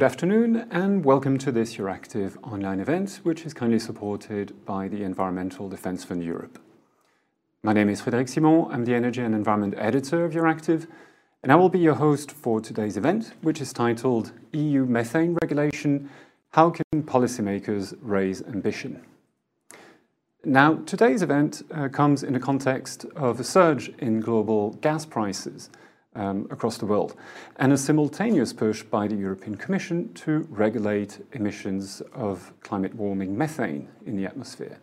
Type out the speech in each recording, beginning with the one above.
Good afternoon, and welcome to this Euractiv online event, which is kindly supported by the Environmental Defence Fund Europe. My name is Frédéric Simon. I'm the Energy and Environment Editor of Euractiv, and I will be your host for today's event, which is titled EU Methane Regulation How Can Policymakers Raise Ambition? Now, today's event uh, comes in the context of a surge in global gas prices um, across the world, and a simultaneous push by the European Commission to regulate emissions of climate warming methane in the atmosphere.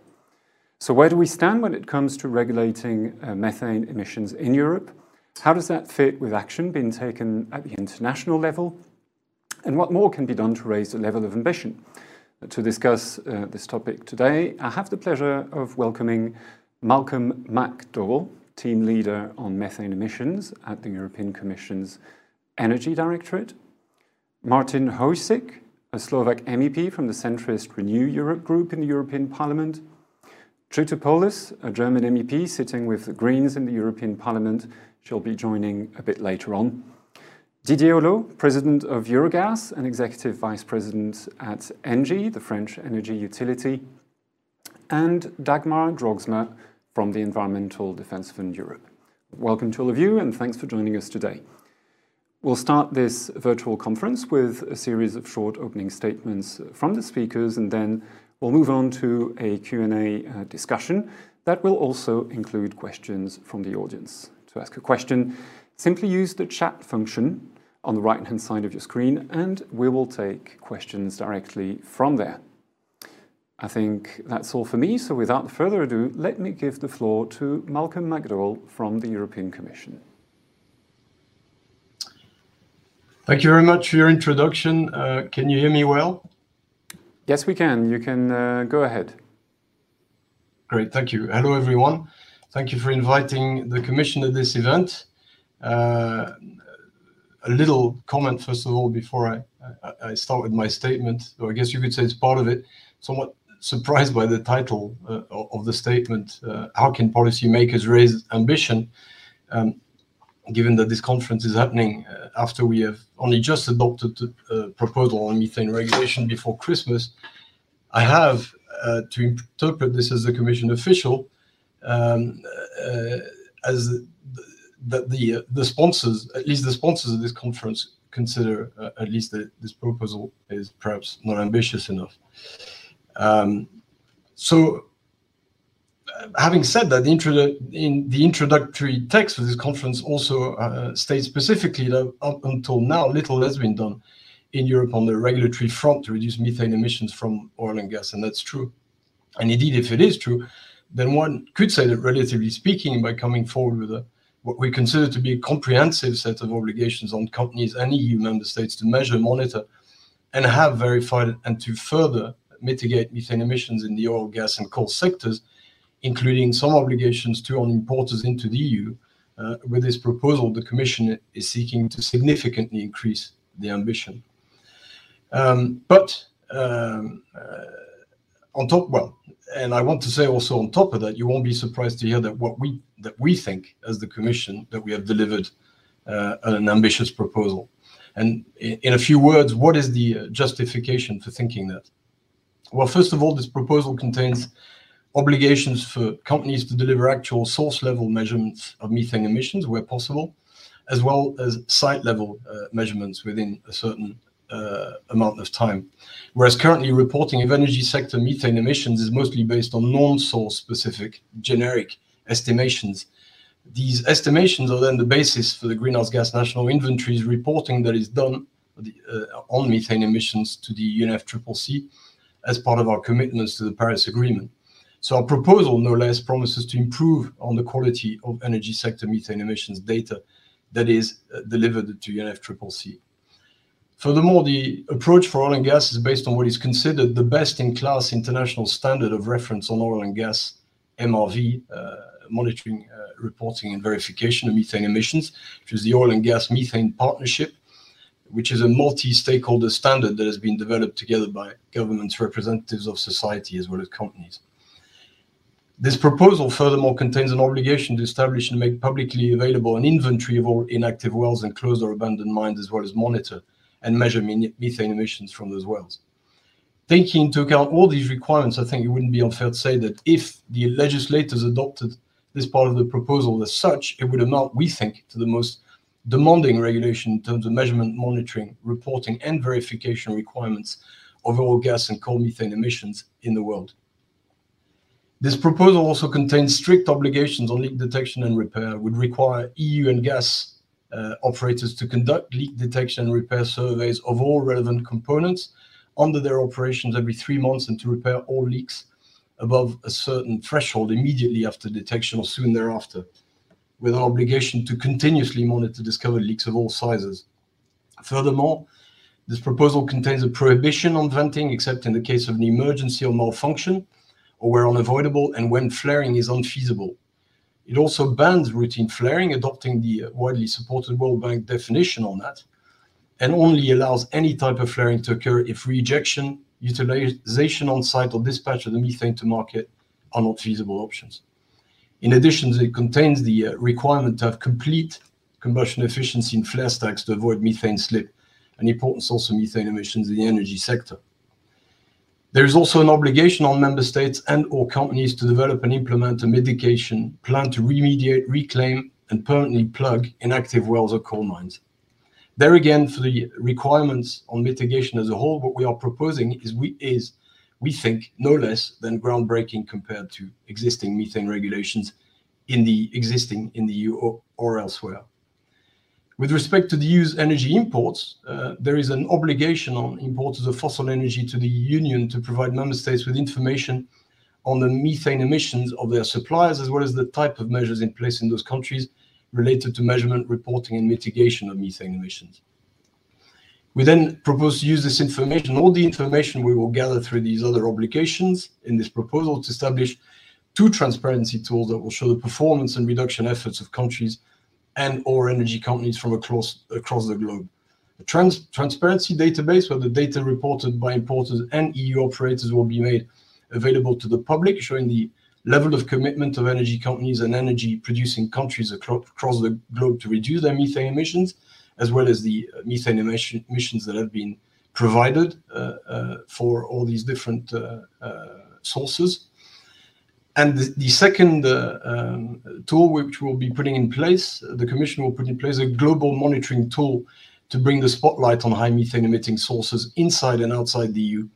So, where do we stand when it comes to regulating uh, methane emissions in Europe? How does that fit with action being taken at the international level? And what more can be done to raise the level of ambition? To discuss uh, this topic today, I have the pleasure of welcoming Malcolm McDowell, team leader on methane emissions at the European Commission's Energy Directorate. Martin Hojsik, a Slovak MEP from the centrist Renew Europe group in the European Parliament. Jutta Paulus, a German MEP sitting with the Greens in the European Parliament, she'll be joining a bit later on. Didier Holleaux, President of Eurogas and Executive Vice President at ENGIE, the French energy utility. And Dagmar Droogsma, from the Environmental Defence Fund Europe. Welcome to all of you, and thanks for joining us today. We'll start this virtual conference with a series of short opening statements from the speakers, and then we'll move on to a Q&A uh, discussion that will also include questions from the audience. To ask a question, simply use the chat function on the right-hand side of your screen, and we will take questions directly from there. I think that's all for me. So without further ado, let me give the floor to Malcolm McDowell from the European Commission. Thank you very much for your introduction. Uh, can you hear me well? Yes, we can. You can uh, go ahead. Great, thank you. Hello, everyone. Thank you for inviting the Commission to this event. Uh, a little comment, first of all, before I, I, I start with my statement, or I guess you could say it's part of it somewhat surprised by the title uh, of the statement. Uh, how can policymakers raise ambition? Um, given that this conference is happening uh, after we have only just adopted a proposal on methane regulation before Christmas, I have uh, to interpret this as the Commission official um, uh, as that the the sponsors, at least the sponsors of this conference, consider uh, at least that this proposal is perhaps not ambitious enough. Um, so, uh, having said that, the, in the introductory text for this conference also uh, states specifically that up until now, little has been done in Europe on the regulatory front to reduce methane emissions from oil and gas, and that's true. And indeed, if it is true, then one could say that, relatively speaking, by coming forward with a what we consider to be a comprehensive set of obligations on companies and EU member states to measure, monitor, and have verified and to further mitigate methane emissions in the oil, gas, and coal sectors, including some obligations to on importers into the EU. Uh, with this proposal, the Commission is seeking to significantly increase the ambition. Um, but um, uh, on top, well, and I want to say also on top of that, you won't be surprised to hear that what we that we think as the Commission that we have delivered uh, an ambitious proposal. And in, in, a few words, what is the uh, justification for thinking that? Well, first of all, this proposal contains obligations for companies to deliver actual source level measurements of methane emissions where possible, as well as site level uh, measurements within a certain uh, amount of time. Whereas currently reporting of energy sector methane emissions is mostly based on non-source specific generic estimations. These estimations are then the basis for the greenhouse gas national inventories reporting that is done uh, on methane emissions to the UNFCCC as part of our commitments to the Paris Agreement. So our proposal, no less, promises to improve on the quality of energy sector methane emissions data that is uh, delivered to UNFCCC. Furthermore, the approach for oil and gas is based on what is considered the best-in-class international standard of reference on oil and gas, MRV, uh, monitoring, uh, reporting, and verification of methane emissions, which is the Oil and Gas Methane Partnership, which is a multi-stakeholder standard that has been developed together by governments, representatives of society, as well as companies. This proposal furthermore contains an obligation to establish and make publicly available an inventory of all inactive wells and closed or abandoned mines, as well as monitor and measure methane emissions from those wells. Taking into account all these requirements, I think it wouldn't be unfair to say that if the legislators adopted this part of the proposal as such, it would amount, we think, to the most demanding regulation in terms of measurement, monitoring, reporting, and verification requirements of oil, gas, and coal methane emissions in the world. This proposal also contains strict obligations on leak detection and repair, would require EU and gas uh, operators to conduct leak detection and repair surveys of all relevant components under their operations every three months and to repair all leaks above a certain threshold immediately after detection or soon thereafter, with an obligation to continuously monitor discovered leaks of all sizes. Furthermore, this proposal contains a prohibition on venting except in the case of an emergency or malfunction, or where unavoidable and when flaring is unfeasible. It also bans routine flaring, adopting the widely supported World Bank definition on that, and only allows any type of flaring to occur if reinjection, utilization on site, or dispatch of the methane to market are not feasible options. In addition, it contains the uh, requirement to have complete combustion efficiency in flare stacks to avoid methane slip, an important source of methane emissions in the energy sector. There is also an obligation on member states and/or companies to develop and implement a mitigation plan to remediate, reclaim, and permanently plug inactive wells or coal mines. There again, for the requirements on mitigation as a whole, what we are proposing is we think no less than groundbreaking compared to existing methane regulations in the existing in the EU or, or elsewhere. With respect to the EU's energy imports, uh, there is an obligation on importers of fossil energy to the Union to provide member states with information on the methane emissions of their suppliers, as well as the type of measures in place in those countries related to measurement, reporting, and mitigation of methane emissions. We then propose to use this information, all the information we will gather through these other obligations in this proposal to establish two transparency tools that will show the performance and reduction efforts of countries and or energy companies from across, across the globe. A trans transparency database where the data reported by importers and EU operators will be made available to the public, showing the level of commitment of energy companies and energy producing countries across the globe to reduce their methane emissions, as well as the uh, methane emission, emissions that have been provided uh, uh, for all these different sources. And the, the second uh, um, tool which we'll be putting in place, the Commission will put in place a global monitoring tool to bring the spotlight on high methane emitting sources inside and outside the EU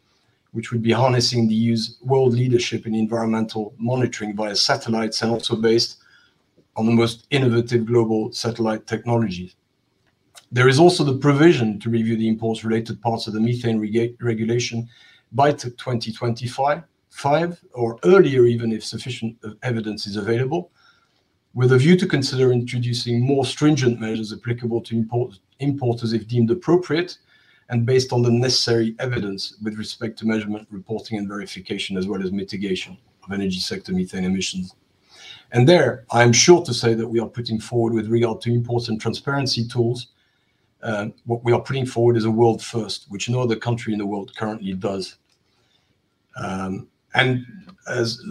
which would be harnessing the EU's world leadership in environmental monitoring via satellites and also based on the most innovative global satellite technologies. There is also the provision to review the imports related parts of the methane reg regulation by 2025 five, or earlier even if sufficient evidence is available, with a view to consider introducing more stringent measures applicable to import importers if deemed appropriate, and based on the necessary evidence with respect to measurement, reporting, and verification, as well as mitigation of energy sector methane emissions. And there, I am sure to say that we are putting forward, with regard to imports and transparency tools, what we are putting forward is a world first, which no other country in the world currently does. Um, and as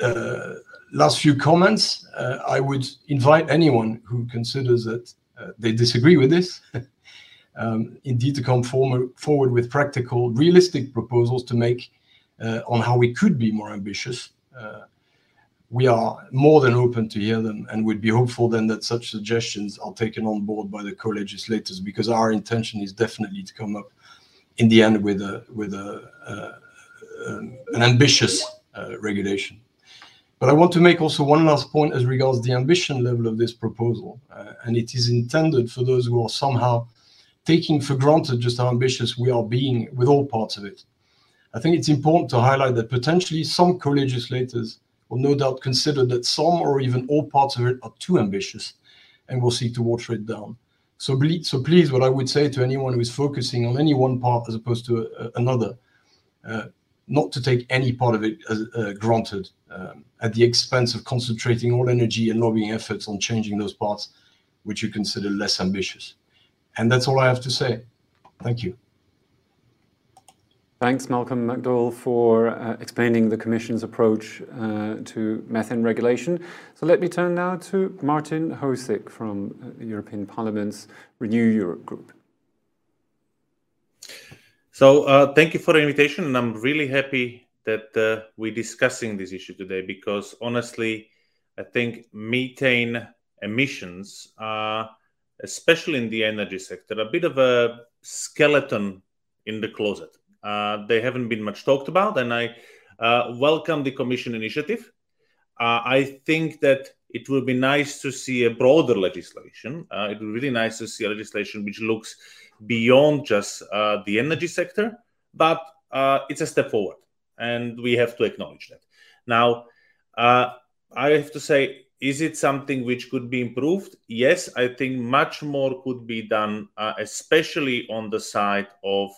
uh, last few comments, uh, I would invite anyone who considers that uh, they disagree with this um, indeed to come forward with practical, realistic proposals to make uh, on how we could be more ambitious. We are more than open to hear them and would be hopeful then that such suggestions are taken on board by the co-legislators because our intention is definitely to come up in the end with a with a uh, um, an ambitious uh, regulation. But I want to make also one last point as regards the ambition level of this proposal, uh, and it is intended for those who are somehow taking for granted just how ambitious we are being with all parts of it. I think it's important to highlight that potentially some co-legislators will no doubt consider that some or even all parts of it are too ambitious and will seek to water it down. So, please, what I would say to anyone who is focusing on any one part as opposed to a, another, uh, not to take any part of it as uh, granted um, at the expense of concentrating all energy and lobbying efforts on changing those parts which you consider less ambitious. And that's all I have to say. Thank you. Thanks, Malcolm McDowell, for uh, explaining the Commission's approach uh, to methane regulation. So let me turn now to Martin Hojsik from uh, the European Parliament's Renew Europe group. So uh, thank you for the invitation, and I'm really happy that uh, we're discussing this issue today because honestly, I think methane emissions are, especially in the energy sector, a bit of a skeleton in the closet. Uh, they haven't been much talked about, and I uh, welcome the Commission initiative. Uh, I think that it will be nice to see a broader legislation. Uh, it would be really nice to see a legislation which looks beyond just uh, the energy sector, but uh, it's a step forward, and we have to acknowledge that. Now, I have to say, is it something which could be improved? Yes, I think much more could be done, especially on the side of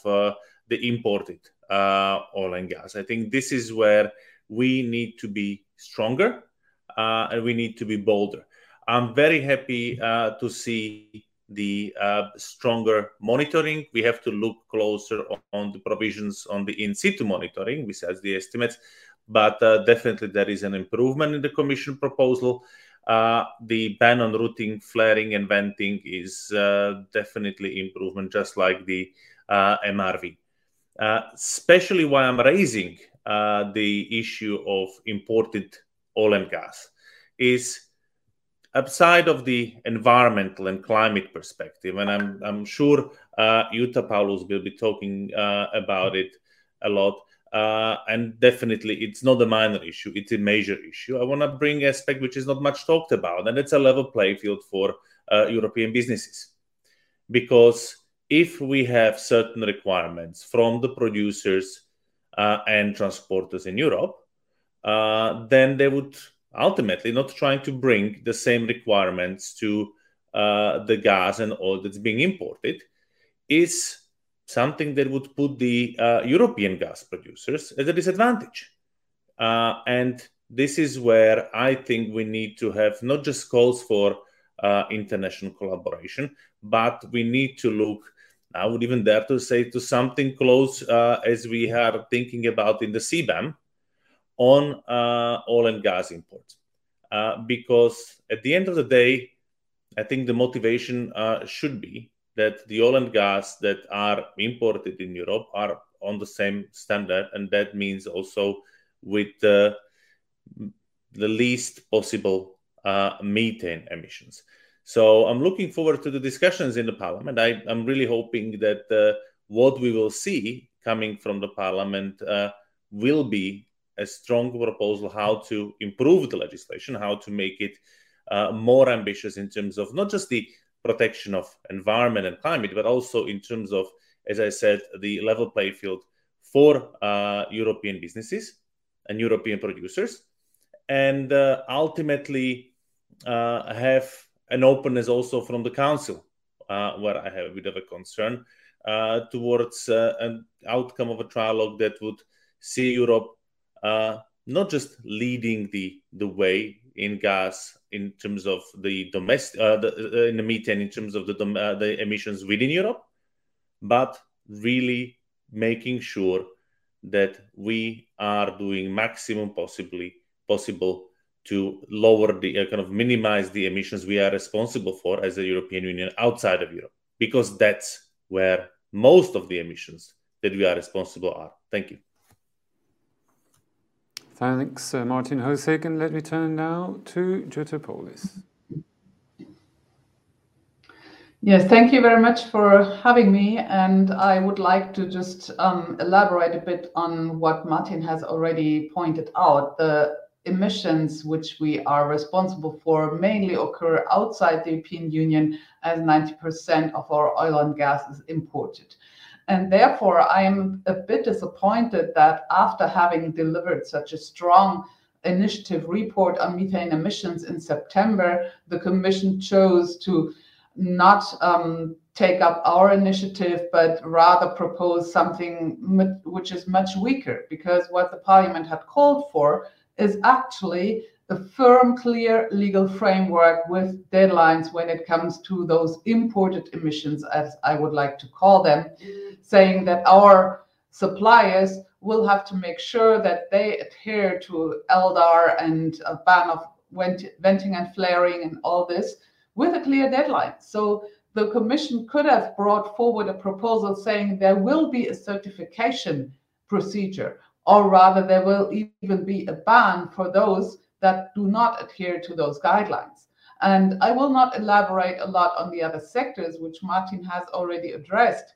the imported uh, oil and gas. I think this is where we need to be stronger and we need to be bolder. I'm very happy to see the uh, stronger monitoring. We have to look closer on the provisions on the in situ monitoring, besides the estimates. But uh, definitely, there is an improvement in the Commission proposal. Uh, the ban on routing, flaring, and venting is uh, definitely improvement, just like the uh, MRV. Uh, especially why I'm raising the issue of imported oil and gas is outside of the environmental and climate perspective, and I'm, I'm sure uh, Jutta Paulus will be talking uh, about it a lot. Uh, and definitely, it's not a minor issue; it's a major issue. I want to bring aspect which is not much talked about, and it's a level play field for uh, European businesses. Because if we have certain requirements from the producers uh, and transporters in Europe, uh, then they would ultimately not trying to bring the same requirements to uh, the gas and oil that's being imported is something that would put the uh, European gas producers at a disadvantage. Uh, and this is where I think we need to have not just calls for uh, international collaboration, but we need to look. I would even dare to say to something close uh, as we are thinking about in the CBAM, on uh, oil and gas imports. Uh, because at the end of the day, I think the motivation uh, should be that the oil and gas that are imported in Europe are on the same standard, and that means also with the least possible uh, methane emissions. So I'm looking forward to the discussions in the parliament. I, am really hoping that uh, what we will see coming from the parliament uh, will be a strong proposal how to improve the legislation, how to make it uh, more ambitious in terms of not just the protection of environment and climate, but also in terms of, as I said, the level play field for uh, European businesses and European producers, and uh, ultimately uh, have an openness also from the council, uh, where I have a bit of a concern uh, towards an outcome of a trialogue that would see Europe uh, not just leading the the way in gas in terms of the domestic uh, the, uh, in the methane in terms of the uh, the emissions within Europe, but really making sure that we are doing maximum possibly possible to lower the uh, kind of minimize the emissions we are responsible for as a European Union outside of Europe, because that's where most of the emissions that we are responsible are. Thank you. Thanks, uh, Martin Hojsik. And let me turn now to Jutta Paulus. Yes, thank you very much for having me. And I would like to just um, elaborate a bit on what Martin has already pointed out. The emissions which we are responsible for mainly occur outside the European Union as 90% of our oil and gas is imported. And therefore, I am a bit disappointed that after having delivered such a strong initiative report on methane emissions in September, the Commission chose to not um, take up our initiative, but rather propose something which is much weaker, because what the Parliament had called for is actually a firm, clear legal framework with deadlines when it comes to those imported emissions, as I would like to call them, saying that our suppliers will have to make sure that they adhere to LDAR and a ban of venting and flaring and all this with a clear deadline. So the Commission could have brought forward a proposal saying there will be a certification procedure, or rather, there will even be a ban for those that do not adhere to those guidelines. And I will not elaborate a lot on the other sectors, which Martin has already addressed,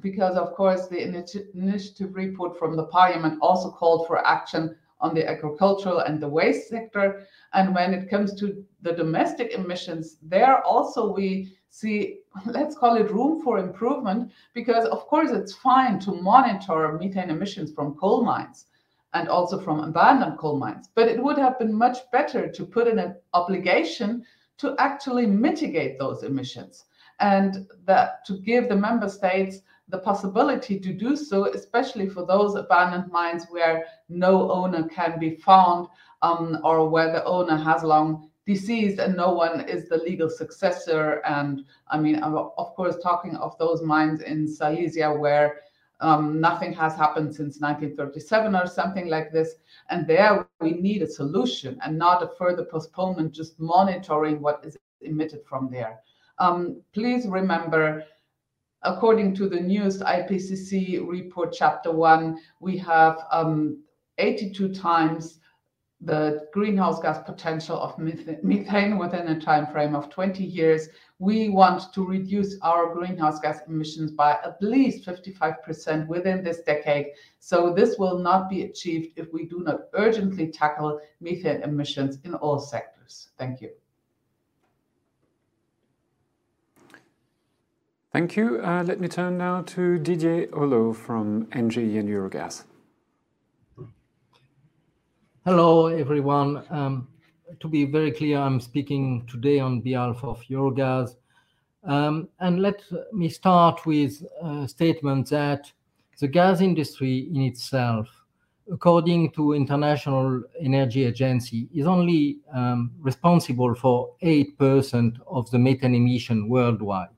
because of course the initiative report from the parliament also called for action on the agricultural and the waste sector. And when it comes to the domestic emissions, there also we see, let's call it room for improvement, because of course it's fine to monitor methane emissions from coal mines and also from abandoned coal mines. But it would have been much better to put in an obligation to actually mitigate those emissions and that to give the member states the possibility to do so, especially for those abandoned mines where no owner can be found um, or where the owner has long deceased and no one is the legal successor. And I mean, of course, talking of those mines in Silesia where um, nothing has happened since 1937 or something like this. And there we need a solution and not a further postponement, just monitoring what is emitted from there. Um, please remember, according to the newest IPCC report, chapter one, we have um, 82 times the greenhouse gas potential of methane within a time frame of 20 years. We want to reduce our greenhouse gas emissions by at least 55% within this decade. So this will not be achieved if we do not urgently tackle methane emissions in all sectors. Thank you. Thank you. Uh, let me turn now to Didier Holleaux from ENGIE and Eurogas. Hello, everyone. Um, to be very clear, I'm speaking today on behalf of Eurogas. Um, and let me start with a statement that the gas industry in itself, according to International Energy Agency, is only um, responsible for 8% of the methane emission worldwide.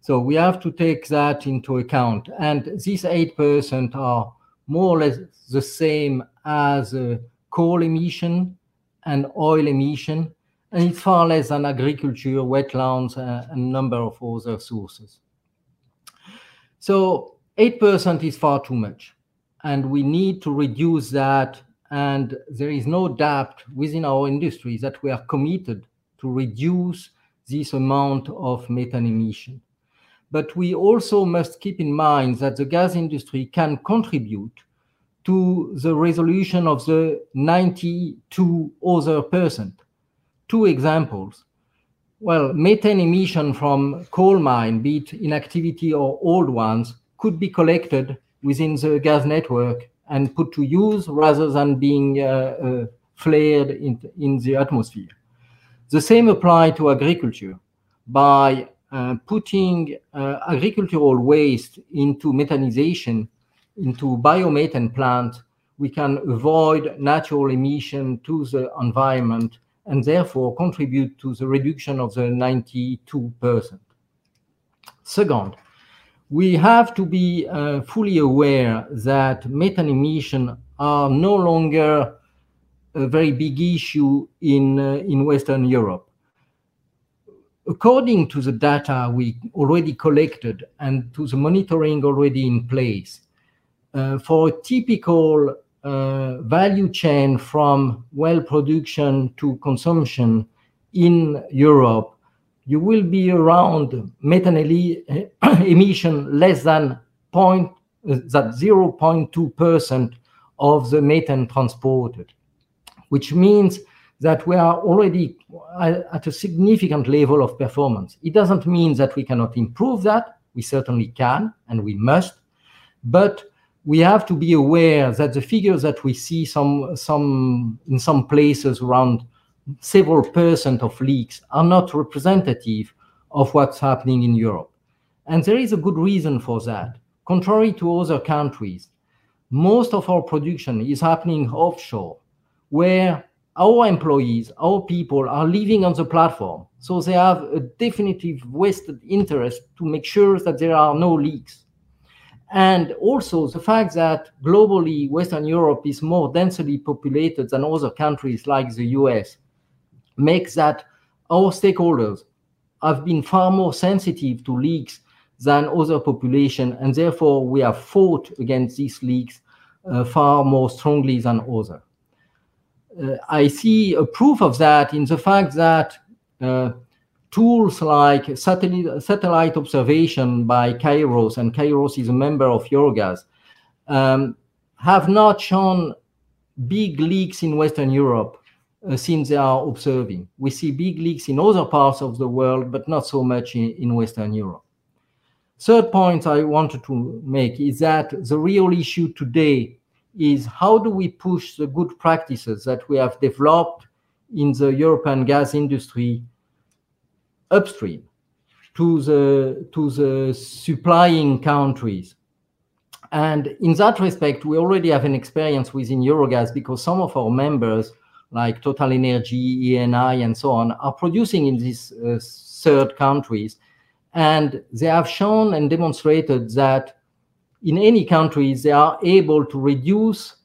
So we have to take that into account. And these 8% are more or less the same as coal emission and oil emission, and it's far less than agriculture, wetlands, uh, and a number of other sources. So 8% is far too much, and we need to reduce that. And there is no doubt within our industry that we are committed to reduce this amount of methane emission. But we also must keep in mind that the gas industry can contribute to the resolution of the 92 other percent. Two examples. Well, methane emission from coal mine, be it inactivity or old ones, could be collected within the gas network and put to use rather than being uh, uh, flared in, in the atmosphere. The same apply to agriculture. By uh, putting uh, agricultural waste into methanization, into biomethane plant, we can avoid natural emission to the environment and therefore contribute to the reduction of the 92%. Second, we have to be uh, fully aware that methane emission are no longer a very big issue in, uh, in Western Europe. According to the data we already collected and to the monitoring already in place, for a typical uh, value chain from well production to consumption in Europe, you will be around methane emission less than point uh, that 0.2% of the methane transported, which means that we are already at a significant level of performance. It doesn't mean that we cannot improve that. We certainly can and we must. But we have to be aware that the figures that we see some some in some places around several percent of leaks are not representative of what's happening in Europe. And there is a good reason for that. Contrary to other countries, most of our production is happening offshore, where our employees, our people are living on the platform. So they have a definitive vested interest to make sure that there are no leaks. And also the fact that globally Western Europe is more densely populated than other countries like the US makes that our stakeholders, have been far more sensitive to leaks than other population, and therefore we have fought against these leaks uh, far more strongly than others. Uh, I see a proof of that in the fact that uh, tools like satellite, satellite observation by Kayrros, and Kayrros is a member of Eurogas, um, have not shown big leaks in Western Europe uh, since they are observing. We see big leaks in other parts of the world, but not so much in, in Western Europe. Third point I wanted to make is that the real issue today is how do we push the good practices that we have developed in the European gas industry upstream to the to the supplying countries. And in that respect we already have an experience within eurogas because some of our members like total energy eni and so on are producing in these uh, third countries. And they have shown and demonstrated that in any countries they are able to reduce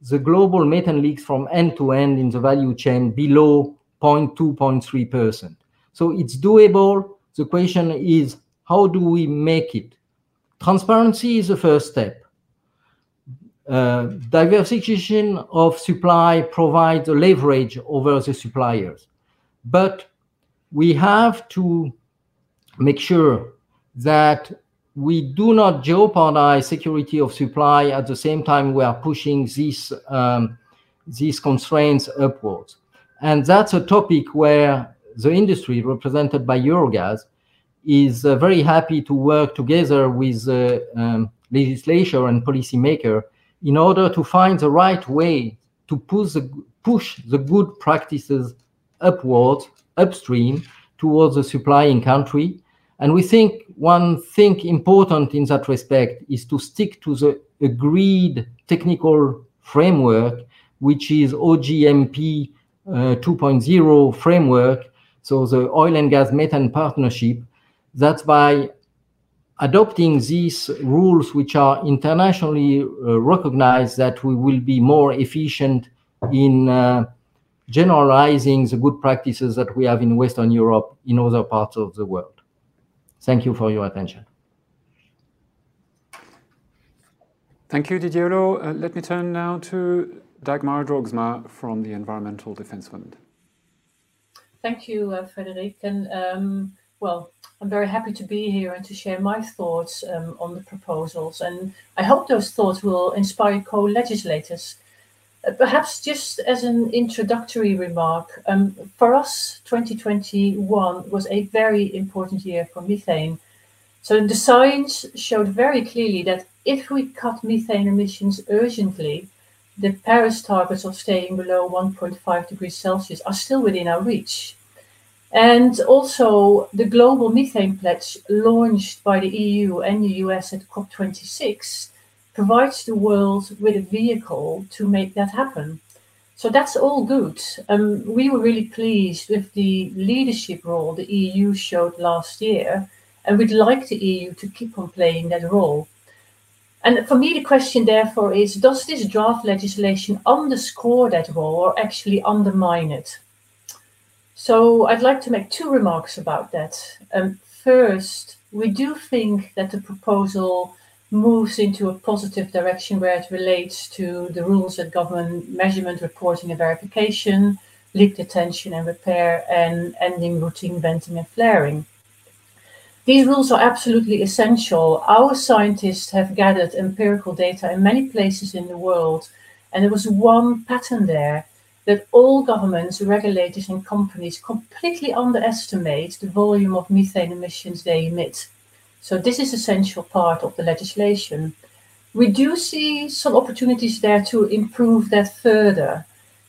the global methane leaks from end to end in the value chain below 0.2 0.3 percent so it's doable. The question is, how do we make it? Transparency is the first step. Uh, diversification of supply provides a leverage over the suppliers. But we have to make sure that we do not jeopardize security of supply at the same time we are pushing these um, these constraints upwards. And that's a topic where the industry represented by Eurogas is uh, very happy to work together with the uh, um, legislature and policymaker in order to find the right way to push the, push the good practices upwards, upstream, towards the supplying country. And we think one thing important in that respect is to stick to the agreed technical framework, which is OGMP uh, 2.0 framework, so the oil and gas methane partnership, That's by adopting these rules, which are internationally uh, recognized, that we will be more efficient in uh, generalizing the good practices that we have in Western Europe in other parts of the world. Thank you for your attention. Thank you, Didier Uh, let me turn now to Dagmar Droogsma from the Environmental Defense Fund. Thank you, uh, Frederic. And um, well, I'm very happy to be here and to share my thoughts um, on the proposals. And I hope those thoughts will inspire co legislators. Uh, perhaps just as an introductory remark, um, for us, 2021 was a very important year for methane. So the science showed very clearly that if we cut methane emissions urgently, the Paris targets of staying below 1.5 degrees Celsius are still within our reach. And also, the global methane pledge launched by the EU and the US at COP26 provides the world with a vehicle to make that happen. So that's all good. Um, we were really pleased with the leadership role the EU showed last year, and we'd like the EU to keep on playing that role. And for me, the question therefore is Does this draft legislation underscore that role or actually undermine it? So I'd like to make two remarks about that. Um, first, we do think that the proposal moves into a positive direction where it relates to the rules that govern measurement, reporting, and verification, leak detection and repair, and ending routine venting and flaring. These rules are absolutely essential. Our scientists have gathered empirical data in many places in the world, and there was one pattern there that all governments, regulators, and companies completely underestimate the volume of methane emissions they emit. So, this is essential part of the legislation. We do see some opportunities there to improve that further.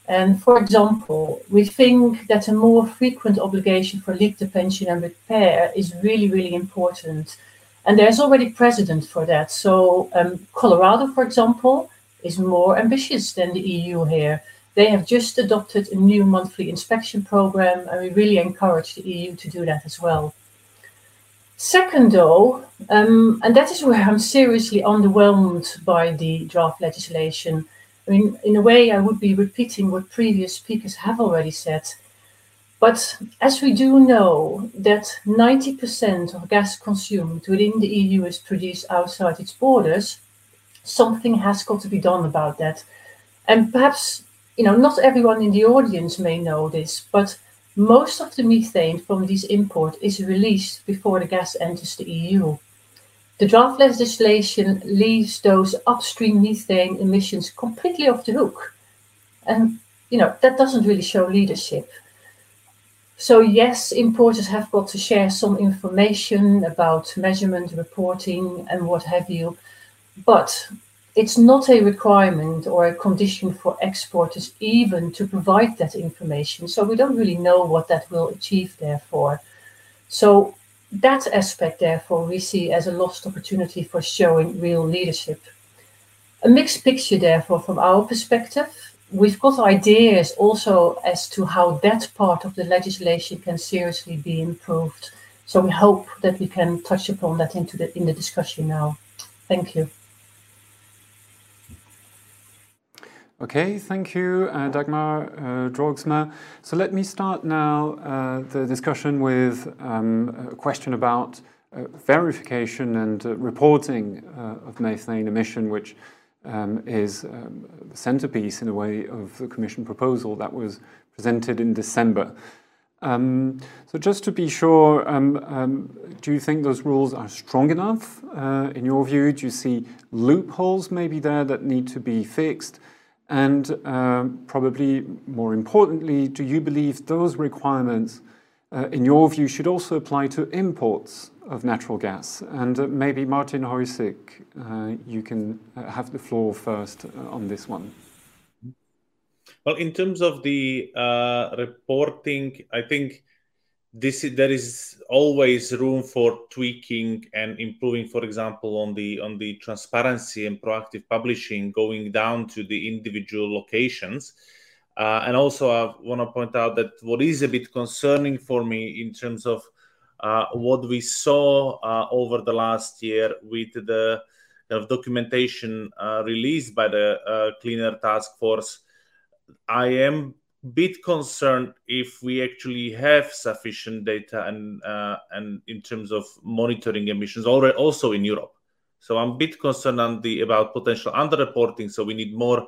And for example, we think that a more frequent obligation for leak detection and repair is really, really important. And there's already precedent for that. So um, Colorado, for example, is more ambitious than the EU here. They have just adopted a new monthly inspection program, and we really encourage the EU to do that as well. Second, though, um, and that is where I'm seriously underwhelmed by the draft legislation, Mean, in a way, I would be repeating what previous speakers have already said. But as we do know that 90% of gas consumed within the EU is produced outside its borders, something has got to be done about that. And perhaps, you know, not everyone in the audience may know this, but most of the methane from these imports is released before the gas enters the EU. The draft legislation leaves those upstream methane emissions completely off the hook. And, you know, that doesn't really show leadership. So yes, importers have got to share some information about measurement, reporting, and what have you, but it's not a requirement or a condition for exporters even to provide that information. So we don't really know what that will achieve, therefore. So that aspect, therefore, we see as a lost opportunity for showing real leadership. A mixed picture, therefore, from our perspective we've got ideas also as to how that part of the legislation can seriously be improved. So we hope that we can touch upon that into the in the discussion now. Thank you. Okay, thank you, uh, Dagmar uh, Droogsma. So let me start now uh, the discussion with um, a question about uh, verification and uh, reporting uh, of methane emission, which um, is um, the centerpiece, in a way, of the Commission proposal that was presented in December. Um, so just to be sure, um, um, do you think those rules are strong enough uh, in your view? Do you see loopholes maybe there that need to be fixed? And uh, probably more importantly, do you believe those requirements, uh, in your view, should also apply to imports of natural gas. And uh, maybe Martin Hojsik, uh, you can uh, have the floor first uh, on this one. Well, in terms of the reporting, I think this there is always room for tweaking and improving. For example, on the on the transparency and proactive publishing, going down to the individual locations. Uh, and also, I want to point out that what is a bit concerning for me in terms of uh, what we saw uh, over the last year with the kind of documentation uh, released by the Clean Air Task Force, I am bit concerned if we actually have sufficient data and and in terms of monitoring emissions already also in Europe. So I'm a bit concerned on the about potential underreporting. So we need more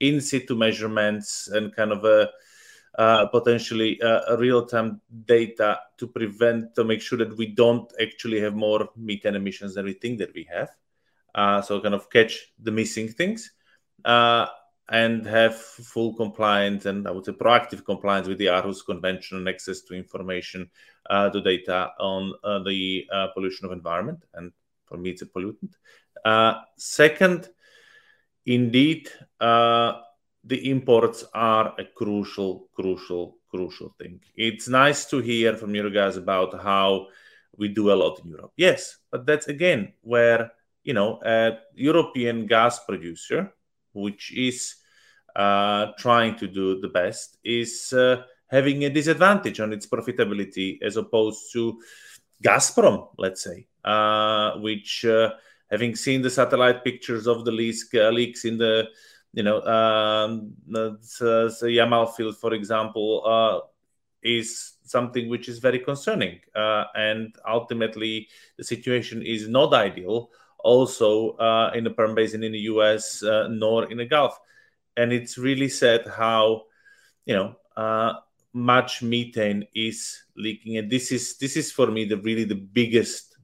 in situ measurements and kind of a uh, potentially uh, real-time data to prevent to make sure that we don't actually have more methane emissions than we think that we have. Uh, so kind of catch the missing things uh, and have full compliance and I would say proactive compliance with the Aarhus Convention and access to information uh, to data on uh, the pollution of environment. And for me, it's a pollutant. second, indeed, the imports are a crucial, crucial, crucial thing. It's nice to hear from you guys about how we do a lot in Europe. Yes, but that's again where you know a European gas producer, which is uh, trying to do the best, is uh, having a disadvantage on its profitability as opposed to Gazprom, let's say, uh, which uh, having seen the satellite pictures of the leaks, uh, leaks in the you know, um, the, Yamal field, for example, uh, is something which is very concerning. And ultimately, the situation is not ideal, also uh, in the Perm Basin in the US, uh, nor in the Gulf. And it's really sad how, you know, uh, much methane is leaking. And this is this is for me the really the biggest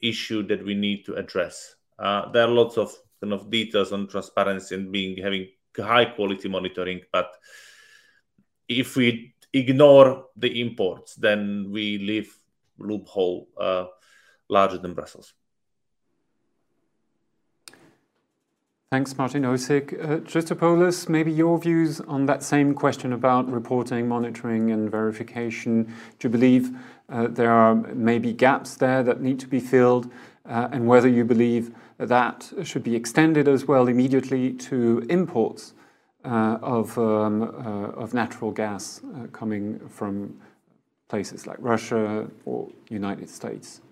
issue that we need to address. Uh, there are lots of kind of details on transparency and being having high quality monitoring. But if we ignore the imports, then we leave loophole uh, larger than Brussels. Thanks, Martin Hojsik. Uh, Christopoulos, maybe your views on that same question about reporting, monitoring, and verification. Do you believe uh, there are maybe gaps there that need to be filled, uh, and whether you believe that should be extended as well immediately to imports uh, of, um, uh, of natural gas uh, coming from places like Russia or United States?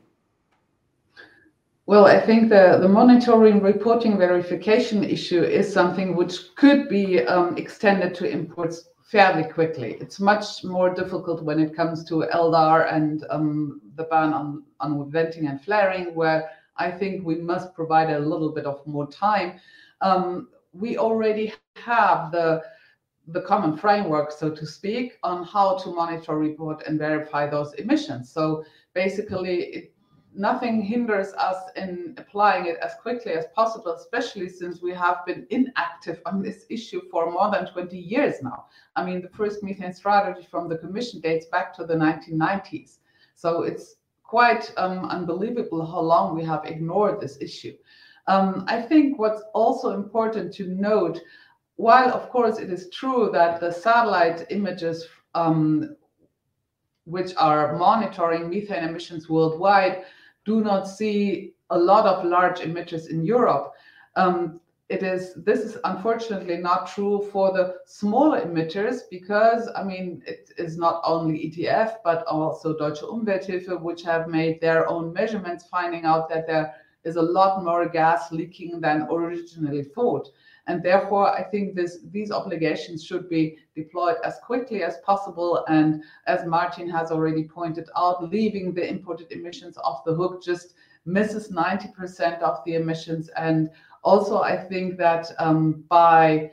Well, I think the, the monitoring, reporting, verification issue is something which could be um, extended to imports fairly quickly. It's much more difficult when it comes to LDAR and um, the ban on, on venting and flaring, where I think we must provide a little bit of more time. Um, we already have the the common framework, so to speak, on how to monitor, report, and verify those emissions. So basically, it, nothing hinders us in applying it as quickly as possible, especially since we have been inactive on this issue for more than 20 years now. I mean, the first methane strategy from the Commission dates back to the 1990s. So it's quite um, unbelievable how long we have ignored this issue. Um, I think what's also important to note while of course it is true that the satellite images um, which are monitoring methane emissions worldwide do not see a lot of large emitters in Europe. Um, it is this is unfortunately not true for the smaller emitters because I mean it is not only ETF but also Deutsche Umwelthilfe which have made their own measurements finding out that there is a lot more gas leaking than originally thought. And therefore, I think this, these obligations should be deployed as quickly as possible. And as Martin has already pointed out, leaving the imported emissions off the hook just misses 90% of the emissions. And also, I think that um, by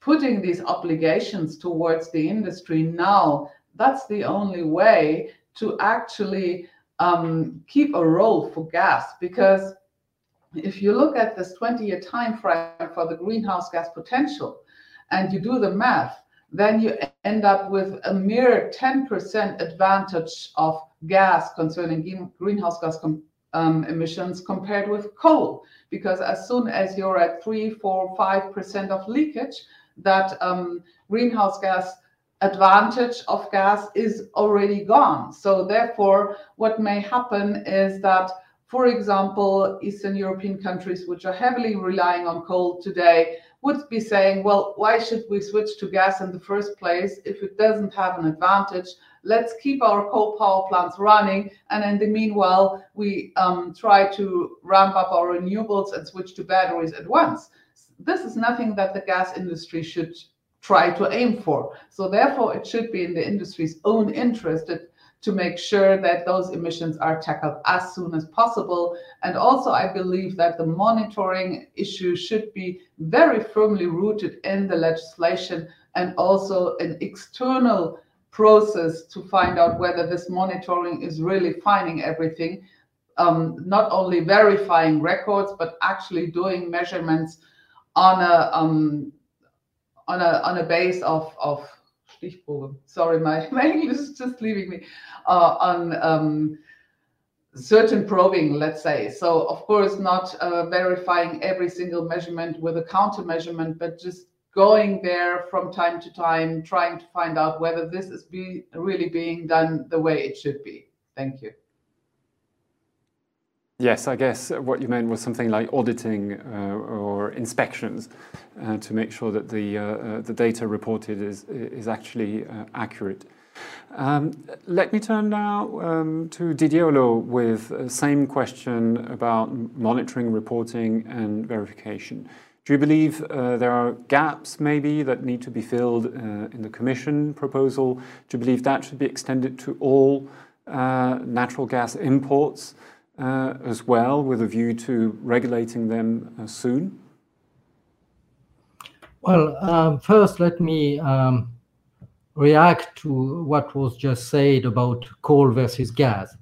putting these obligations towards the industry now, that's the only way to actually um, keep a role for gas because if you look at this 20-year time frame for the greenhouse gas potential and you do the math, then you end up with a mere 10% advantage of gas concerning greenhouse gas um, emissions compared with coal. Because as soon as you're at 3, 4, 5% of leakage, that um, greenhouse gas advantage of gas is already gone. So therefore, what may happen is that for example, Eastern European countries, which are heavily relying on coal today, would be saying, well, why should we switch to gas in the first place if it doesn't have an advantage? Let's keep our coal power plants running. And in the meanwhile, we um, try to ramp up our renewables and switch to batteries at once. This is nothing that the gas industry should try to aim for. So therefore, it should be in the industry's own interest that to make sure that those emissions are tackled as soon as possible. And also, I believe that the monitoring issue should be very firmly rooted in the legislation and also an external process to find out whether this monitoring is really finding everything, um, not only verifying records, but actually doing measurements on a um, on a on a base of of Sorry, my, my English is just leaving me. Uh, on um, certain probing, let's say. So, of course, not uh, verifying every single measurement with a counter measurement, but just going there from time to time, trying to find out whether this is be, really being done the way it should be. Thank you. Yes, I guess what you meant was something like auditing uh, or inspections uh, to make sure that the, uh, uh the data reported is, is actually uh, accurate. Um, let me turn now um, to Holleaux with the same question about monitoring, reporting, and verification. Do you believe uh, there are gaps maybe that need to be filled in the Commission proposal? Do you believe that should be extended to all natural gas imports? Uh, as well, with a view to regulating them uh, soon? Well, um, first, let me um, react to what was just said about coal versus gas.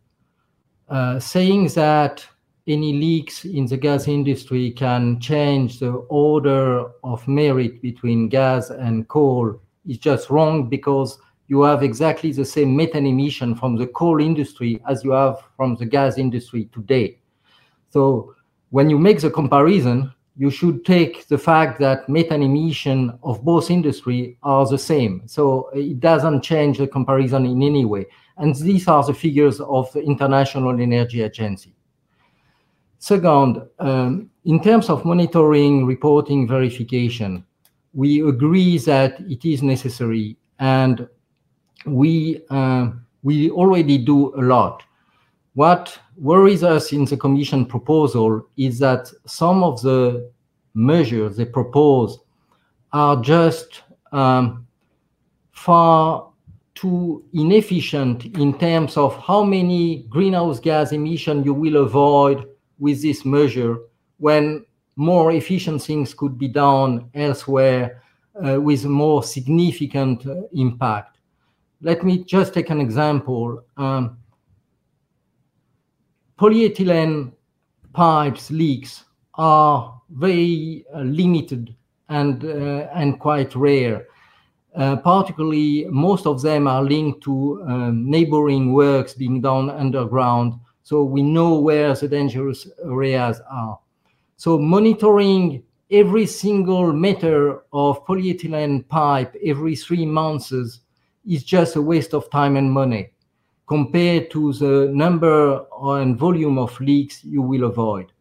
Uh, saying that any leaks in the gas industry can change the order of merit between gas and coal is just wrong because you have exactly the same methane emission from the coal industry as you have from the gas industry today. So when you make the comparison, you should take the fact that methane emission of both industry are the same. So it doesn't change the comparison in any way. And these are the figures of the International Energy Agency. Second, um, in terms of monitoring, reporting, verification, we agree that it is necessary and we uh, we already do a lot. What worries us in the Commission proposal is that some of the measures they propose are just um, far too inefficient in terms of how many greenhouse gas emission you will avoid with this measure when more efficient things could be done elsewhere uh, with more significant uh, impact. Let me just take an example. Um, polyethylene pipes leaks are very uh, limited and uh, and quite rare. Uh, particularly, most of them are linked to um, neighboring works being done underground, so we know where the dangerous areas are. So monitoring every single meter of polyethylene pipe every three months is just a waste of time and money compared to the number and volume of leaks you will avoid.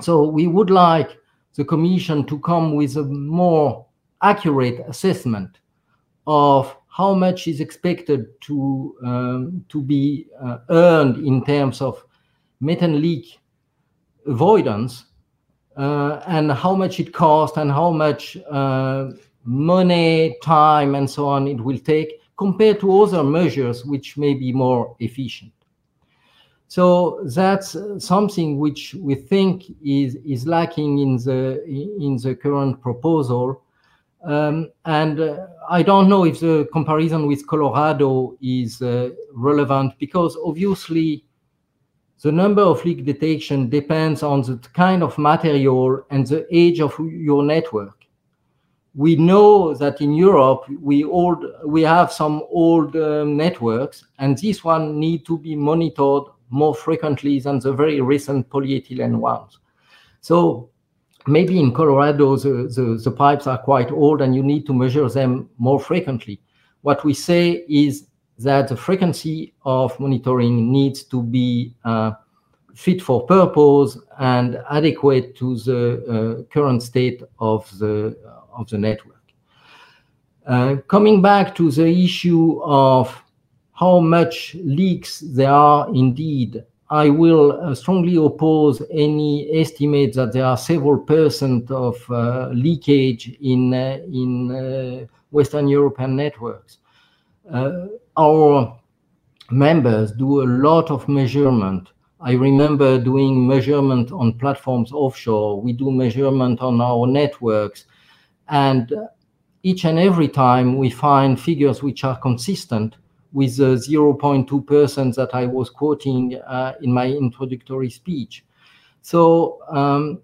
So we would like the Commission to come with a more accurate assessment of how much is expected to um, to be uh, earned in terms of methane leak avoidance uh, and how much it costs and how much uh, money, time, and so on it will take compared to other measures which may be more efficient. So that's something which we think is, is lacking in the, in the current proposal. Um, and uh, I don't know if the comparison with Colorado is uh, relevant because obviously the number of leak detection depends on the kind of material and the age of your network. We know that in Europe we old we have some old um, networks, and this one need to be monitored more frequently than the very recent polyethylene ones. So maybe in Colorado the, the, the pipes are quite old, and you need to measure them more frequently. What we say is that the frequency of monitoring needs to be uh, fit for purpose and adequate to the uh, current state of the, of the network. Uh, coming back to the issue of how much leaks there are indeed, I will uh, strongly oppose any estimate that there are several percent of uh, leakage in, uh, in Western European networks uh, our members do a lot of measurement. I remember doing measurement on platforms offshore. We do measurement on our networks. And each and every time we find figures which are consistent with the 0.2% that I was quoting uh, in my introductory speech. So um,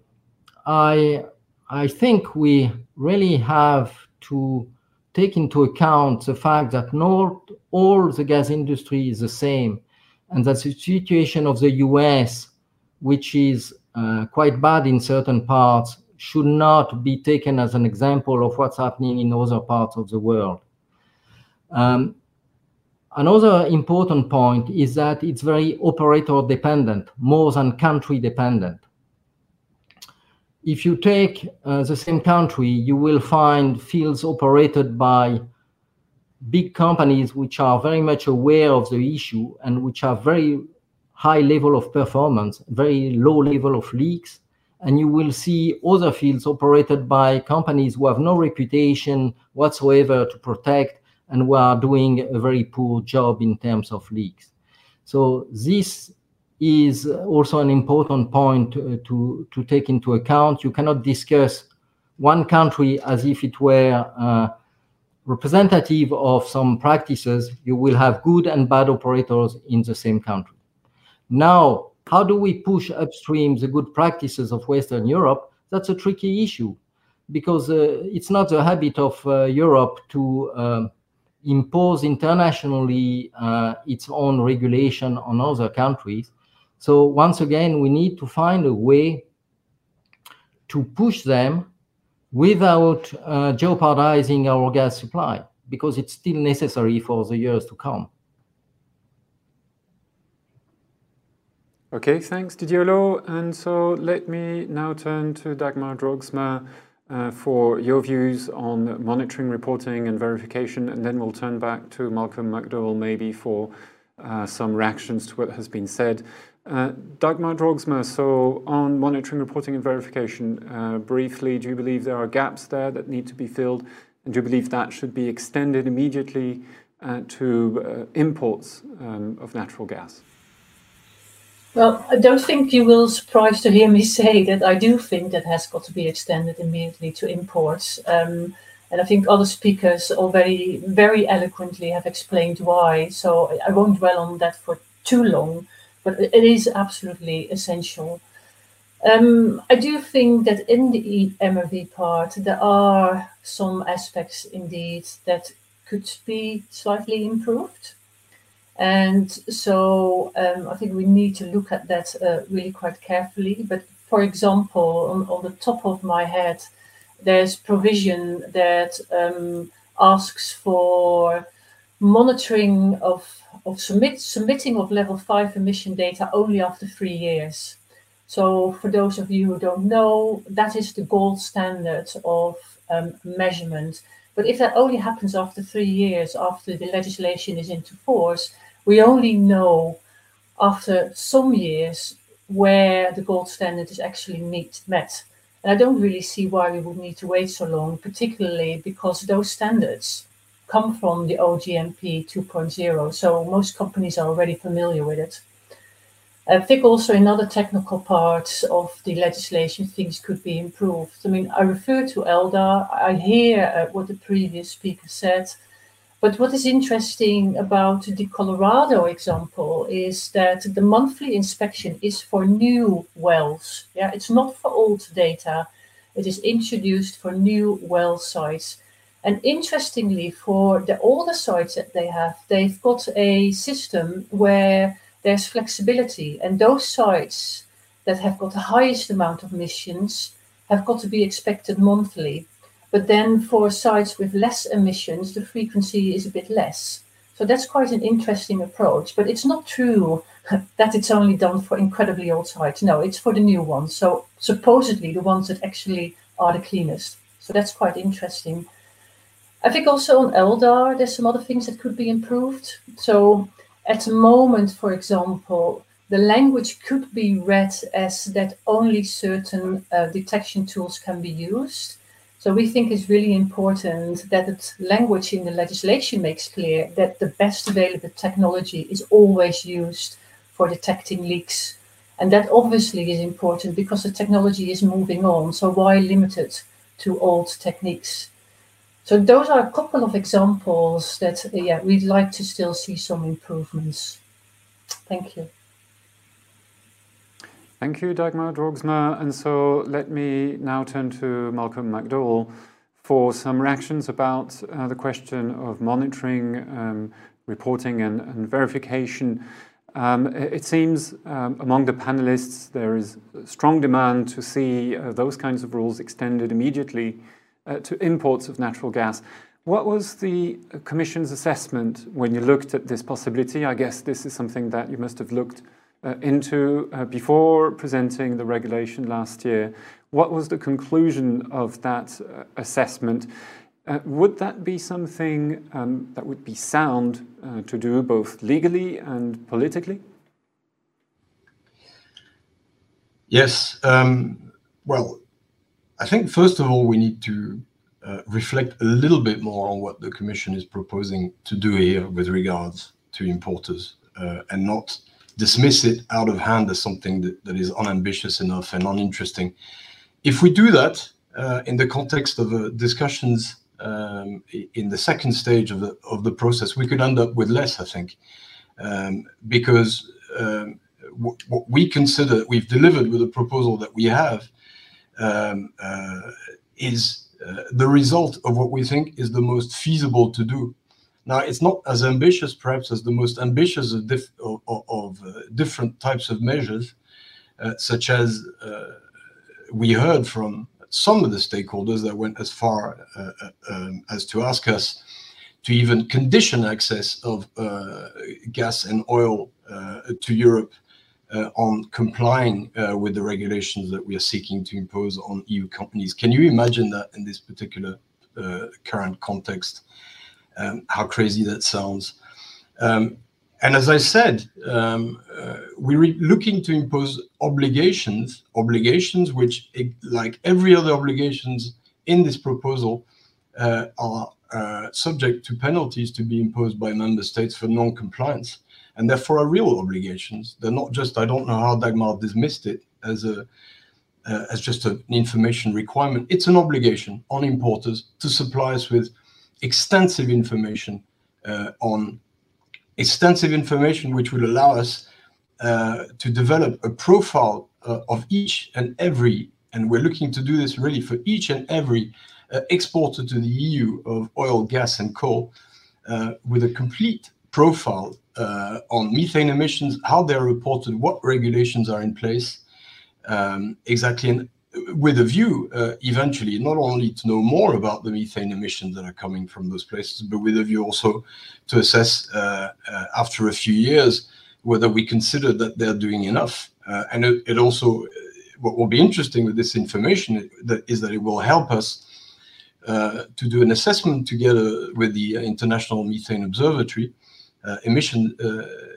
I, I think we really have to take into account the fact that not all the gas industry is the same, and that the situation of the US, which is uh, quite bad in certain parts, should not be taken as an example of what's happening in other parts of the world. Um, another important point is that it's very operator dependent, more than country dependent if you take uh, the same country, you will find fields operated by big companies which are very much aware of the issue and which have very high level of performance, very low level of leaks. And you will see other fields operated by companies who have no reputation whatsoever to protect and who are doing a very poor job in terms of leaks. So this is also an important point uh, to, to take into account. You cannot discuss one country as if it were uh, representative of some practices. You will have good and bad operators in the same country. Now, how do we push upstream the good practices of Western Europe? That's a tricky issue because uh, it's not the habit of uh, Europe to uh, impose internationally uh, its own regulation on other countries. So once again, we need to find a way to push them without uh, jeopardizing our gas supply because it's still necessary for the years to come. Okay, thanks Didier And so let me now turn to Dagmar Droogsma uh, for your views on monitoring, reporting and verification, and then we'll turn back to Malcolm McDowell maybe for uh, some reactions to what has been said. Uh, Dagmar Droogsma, so on monitoring, reporting and verification, uh, briefly, do you believe there are gaps there that need to be filled? And do you believe that should be extended immediately uh, to uh, imports um, of natural gas? Well, I don't think you will surprise to hear me say that I do think that has got to be extended immediately to imports. Um, and I think other speakers already very eloquently have explained why. So I won't dwell on that for too long, but it is absolutely essential. Um, I do think that in the MRV part, there are some aspects indeed that could be slightly improved. And so um, I think we need to look at that uh, really quite carefully. But for example, on, on, the top of my head, there's provision that um, asks for monitoring of, of submit, submitting of level five emission data only after three years. So for those of you who don't know, that is the gold standard of um, measurement. But if that only happens after three years after the legislation is into force, we only know after some years where the gold standard is actually meet, met. And I don't really see why we would need to wait so long, particularly because those standards come from the OGMP 2.0. So most companies are already familiar with it. I think also in other technical parts of the legislation, things could be improved. I mean, I refer to LDAR. I hear uh, what the previous speaker said. But what is interesting about the Colorado example is that the monthly inspection is for new wells. Yeah, it's not for old data. It is introduced for new well sites. And interestingly, for the older sites that they have, they've got a system where there's flexibility. And those sites that have got the highest amount of emissions have got to be expected monthly. But then for sites with less emissions, the frequency is a bit less. So that's quite an interesting approach. But it's not true that it's only done for incredibly old sites. No, it's for the new ones. So supposedly the ones that actually are the cleanest. So that's quite interesting. I think also on LDAR, there's some other things that could be improved. So at the moment, for example, the language could be read as that only certain uh, detection tools can be used. So we think it's really important that the language in the legislation makes clear that the best available technology is always used for detecting leaks. And that obviously is important because the technology is moving on. So why limit it to old techniques? So those are a couple of examples that, yeah, we'd like to still see some improvements. Thank you. Thank you, Dagmar Droogsma. And so let me now turn to Malcolm McDowell for some reactions about uh, the question of monitoring, um, reporting, and, and verification. Um, it seems um, among the panelists there is strong demand to see uh, those kinds of rules extended immediately uh, to imports of natural gas. What was the Commission's assessment when you looked at this possibility? I guess this is something that you must have looked uh, into uh, before presenting the regulation last year. What was the conclusion of that uh, assessment? would that be something um, that would be sound to do both legally and politically? Yes. Um, well, I think first of all we need to uh, reflect a little bit more on what the Commission is proposing to do here with regards to importers uh, and not dismiss it out of hand as something that, that is unambitious enough and uninteresting. If we do that uh, in the context of uh, discussions um, in the second stage of the of the process, we could end up with less, I think, um, because um, what we consider we've delivered with the proposal that we have um, uh, is uh, the result of what we think is the most feasible to do now, it's not as ambitious, perhaps, as the most ambitious of, dif of, of uh, different types of measures, uh, such as uh, we heard from some of the stakeholders that went as far uh, uh, um, as to ask us to even condition access of uh, gas and oil to Europe on complying with the regulations that we are seeking to impose on EU companies. Can you imagine that in this particular current context? Um, how crazy that sounds. Um, and as I said, um, uh, we're looking to impose obligations, obligations which, like every other obligations in this proposal, are subject to penalties to be imposed by member states for non-compliance, and therefore are real obligations. They're not just, I don't know how Dagmar dismissed it as a uh, as just an information requirement. It's an obligation on importers to supply us with extensive information uh, on extensive information which will allow us uh, to develop a profile uh, of each and every, and we're looking to do this really for each and every uh, exporter to the EU of oil, gas, and coal, uh, with a complete profile on methane emissions, how they're reported, what regulations are in place, um, exactly and with a view uh, eventually not only to know more about the methane emissions that are coming from those places, but with a view also to assess uh, uh, after a few years whether we consider that they're doing enough. Uh, and it, it, also, uh, what will be interesting with this information is that it will help us uh, to do an assessment together with the International Methane Observatory, emission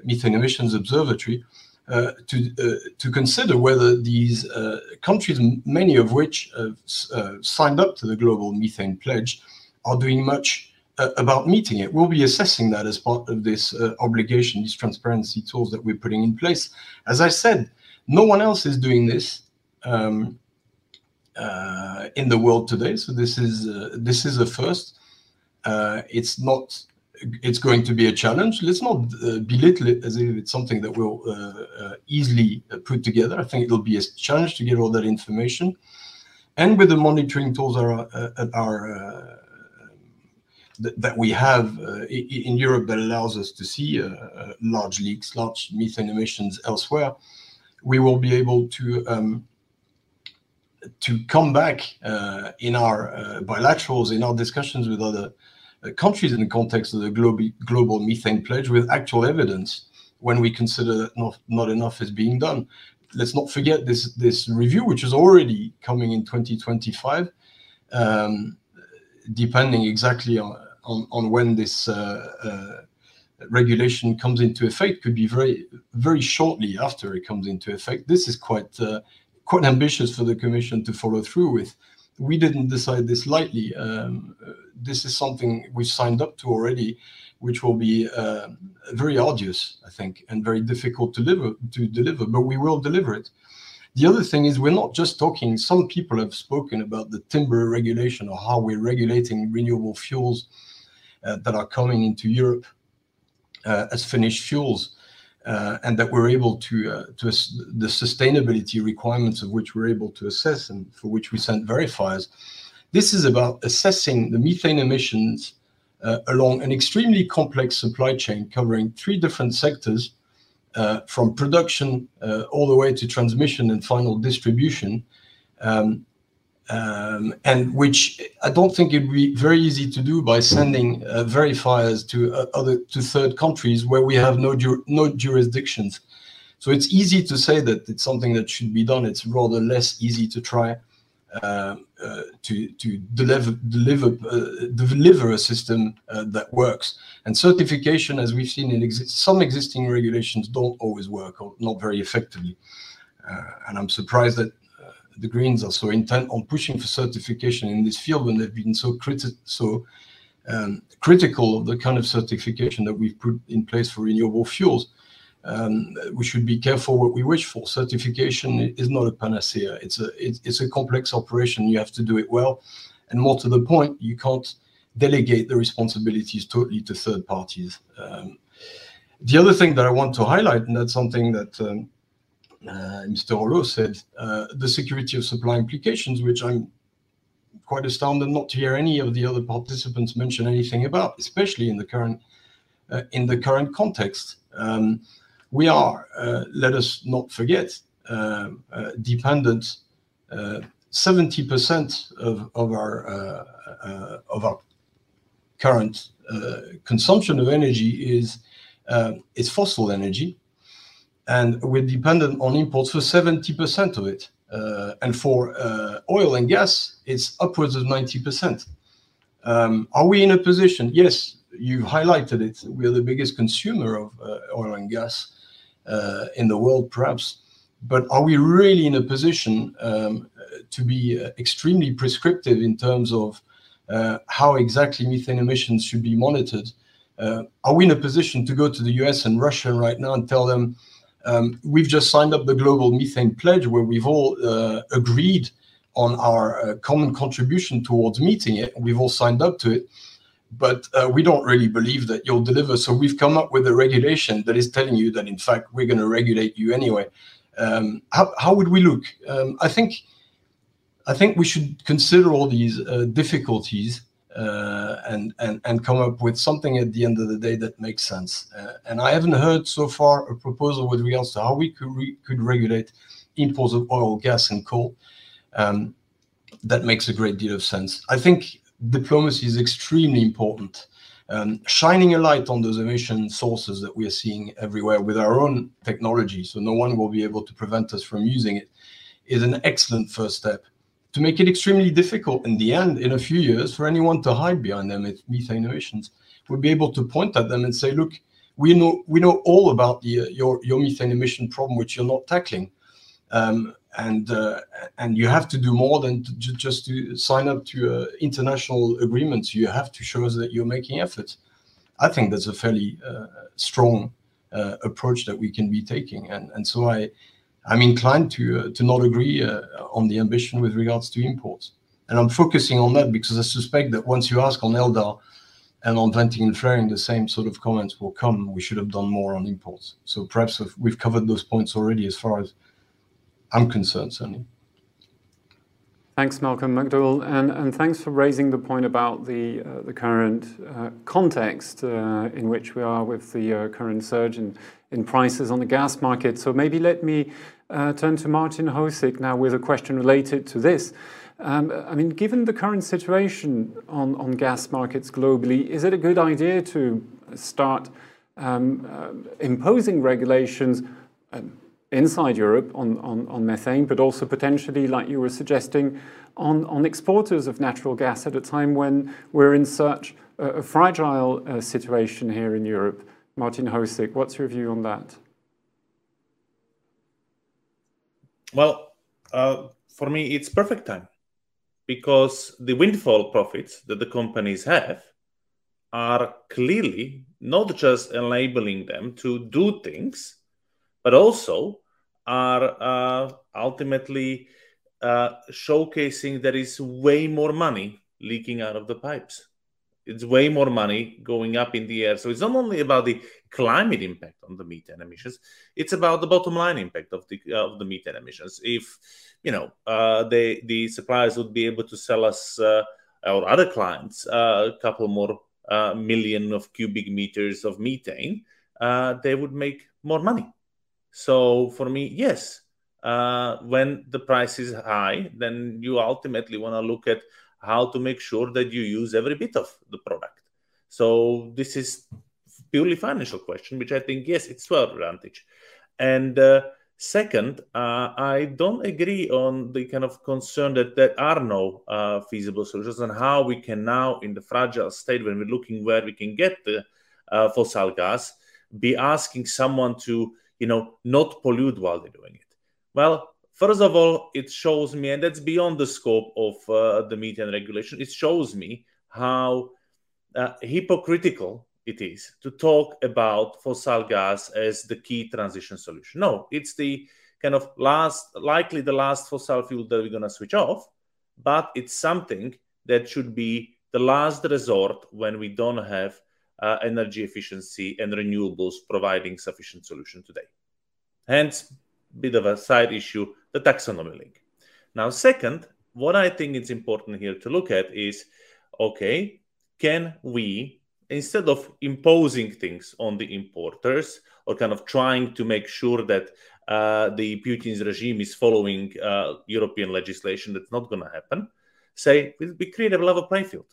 methane emissions observatory, to uh, to consider whether these uh, countries, many of which have signed up to the global methane pledge, are doing much about meeting it. We'll be assessing that as part of this obligation, these transparency tools that we're putting in place. As I said, no one else is doing this. Um, uh, in the world today. So this is uh, this is a first. Uh, it's not it's going to be a challenge. Let's not uh, belittle it as if it's something that we'll uh, uh, easily uh, put together. I think it'll be a challenge to get all that information. And with the monitoring tools uh, are uh, th that we have in Europe that allows us to see large leaks, large methane emissions elsewhere, we will be able to um, to come back in our bilaterals, in our discussions with other uh, countries in the context of the global, global methane pledge with actual evidence when we consider that not, not enough is being done. Let's not forget this, this review, which is already coming in 2025, um, depending exactly on, on, on when this uh, uh, regulation comes into effect, could be very, very shortly after it comes into effect. This is quite, uh, quite ambitious for the Commission to follow through with we didn't decide this lightly. Um, this is something we signed up to already, which will be uh, very arduous, I think, and very difficult to deliver, to deliver, but we will deliver it. The other thing is we're not just talking, some people have spoken about the timber regulation or how we're regulating renewable fuels uh, that are coming into Europe uh, as finished fuels. Uh, and that we're able to, uh, the sustainability requirements of which we're able to assess and for which we send verifiers. This is about assessing the methane emissions uh, along an extremely complex supply chain covering three different sectors from production all the way to transmission and final distribution. Um, um, and which I don't think it'd be very easy to do by sending uh, verifiers to uh, other to third countries where we have no ju no jurisdictions. So it's easy to say that it's something that should be done. It's rather less easy to try uh, uh to to deliver deliver uh, deliver a system uh, that works. And certification, as we've seen in exi some existing regulations, don't always work or not very effectively. and I'm surprised that the Greens are so intent on pushing for certification in this field when they've been so criti so um, critical of the kind of certification that we've put in place for renewable fuels. Um, we should be careful what we wish for. Certification is not a panacea. It's a it's, it's a complex operation. You have to do it well, and more to the point, you can't delegate the responsibilities totally to third parties. Um, the other thing that I want to highlight, and that's something that um, Mr. Holleaux said, uh, the security of supply implications, which I'm quite astounded not to hear any of the other participants mention anything about, especially in the current uh, in the current context. Um, we are, let us not forget, dependent 70% of, of our uh, of our current uh, consumption of energy is uh, is fossil energy, and we're dependent on imports for 70% of it. Uh, and for uh, oil and gas, it's upwards of 90%. Um, are we in a position? Yes, you've highlighted it. We're the biggest consumer of uh, oil and gas uh, in the world, perhaps. But are we really in a position um, to be uh, extremely prescriptive in terms of uh, how exactly methane emissions should be monitored. Are we in a position to go to the US and Russia right now and tell them um, we've just signed up the global methane pledge where we've all uh, agreed on our uh, common contribution towards meeting it. We've all signed up to it, but uh, we don't really believe that you'll deliver. So we've come up with a regulation that is telling you that in fact we're going to regulate you anyway. Um, how, how would we look? Um, I think I think we should consider all these uh, difficulties and, and, and come up with something at the end of the day that makes sense. Uh, and I haven't heard so far a proposal with regards to how we could, re could regulate imports of oil, gas, and coal. Um, that makes a great deal of sense. I think diplomacy is extremely important. Um, shining a light on those emission sources that we are seeing everywhere with our own technology, so no one will be able to prevent us from using it, is an excellent first step to make it extremely difficult in the end, in a few years, for anyone to hide behind them with methane emissions. We'll be able to point at them and say, look, we know we know all about the, uh, your your methane emission problem, which you're not tackling, um, and uh, and you have to do more than to, just to sign up to uh, international agreements. You have to show us that you're making efforts. I think that's a fairly uh, strong uh, approach that we can be taking, and and so I I'm inclined to uh, to not agree uh, on the ambition with regards to imports. And I'm focusing on that because I suspect that once you ask on LDAR and on venting and flaring, the same sort of comments will come. We should have done more on imports. So perhaps we've covered those points already as far as I'm concerned, certainly. Thanks, Malcolm McDowell, and, and thanks for raising the point about the, uh, the current context in which we are with the current surge in prices on the gas market. So maybe let me uh, turn to Martin Hojsik now with a question related to this. Um, I mean, given the current situation on, on gas markets globally, is it a good idea to start um, uh, imposing regulations um, inside Europe on, on, on, methane, but also potentially, like you were suggesting, on, on exporters of natural gas at a time when we're in such a, a fragile uh, situation here in Europe? Martin Hojsik, what's your view on that? Well, uh, for me, it's perfect time because the windfall profits that the companies have are clearly not just enabling them to do things, but also are uh, ultimately uh, showcasing there is way more money leaking out of the pipes. It's way more money going up in the air. So it's not only about the climate impact on the methane emissions, it's about the bottom line impact of the uh, of the methane emissions. If you know uh, the suppliers would be able to sell us uh, or other clients uh, a couple more uh, million of cubic meters of methane, uh, they would make more money. So for me, yes, when the price is high, then you ultimately want to look at how to make sure that you use every bit of the product. So this is purely financial question, which I think yes, it's to our advantage. And uh, second, uh, I don't agree on the kind of concern that there are no uh, feasible solutions and how we can now, in the fragile state when we're looking where we can get the uh, fossil gas, be asking someone to you know not pollute while they're doing it. Well, First of all, it shows me, and that's beyond the scope of uh, the methane regulation, it shows me how uh, hypocritical it is to talk about fossil gas as the key transition solution. No, it's the kind of last, likely the last fossil fuel that we're going to switch off, but it's something that should be the last resort when we don't have uh, energy efficiency and renewables providing sufficient solution today. Hence, bit of a side issue the taxonomy link. Now, second, what I think is important here to look at is okay, can we, instead of imposing things on the importers or kind of trying to make sure that uh, the Putin's regime is following uh, European legislation, that's not going to happen, say we create a level playing field.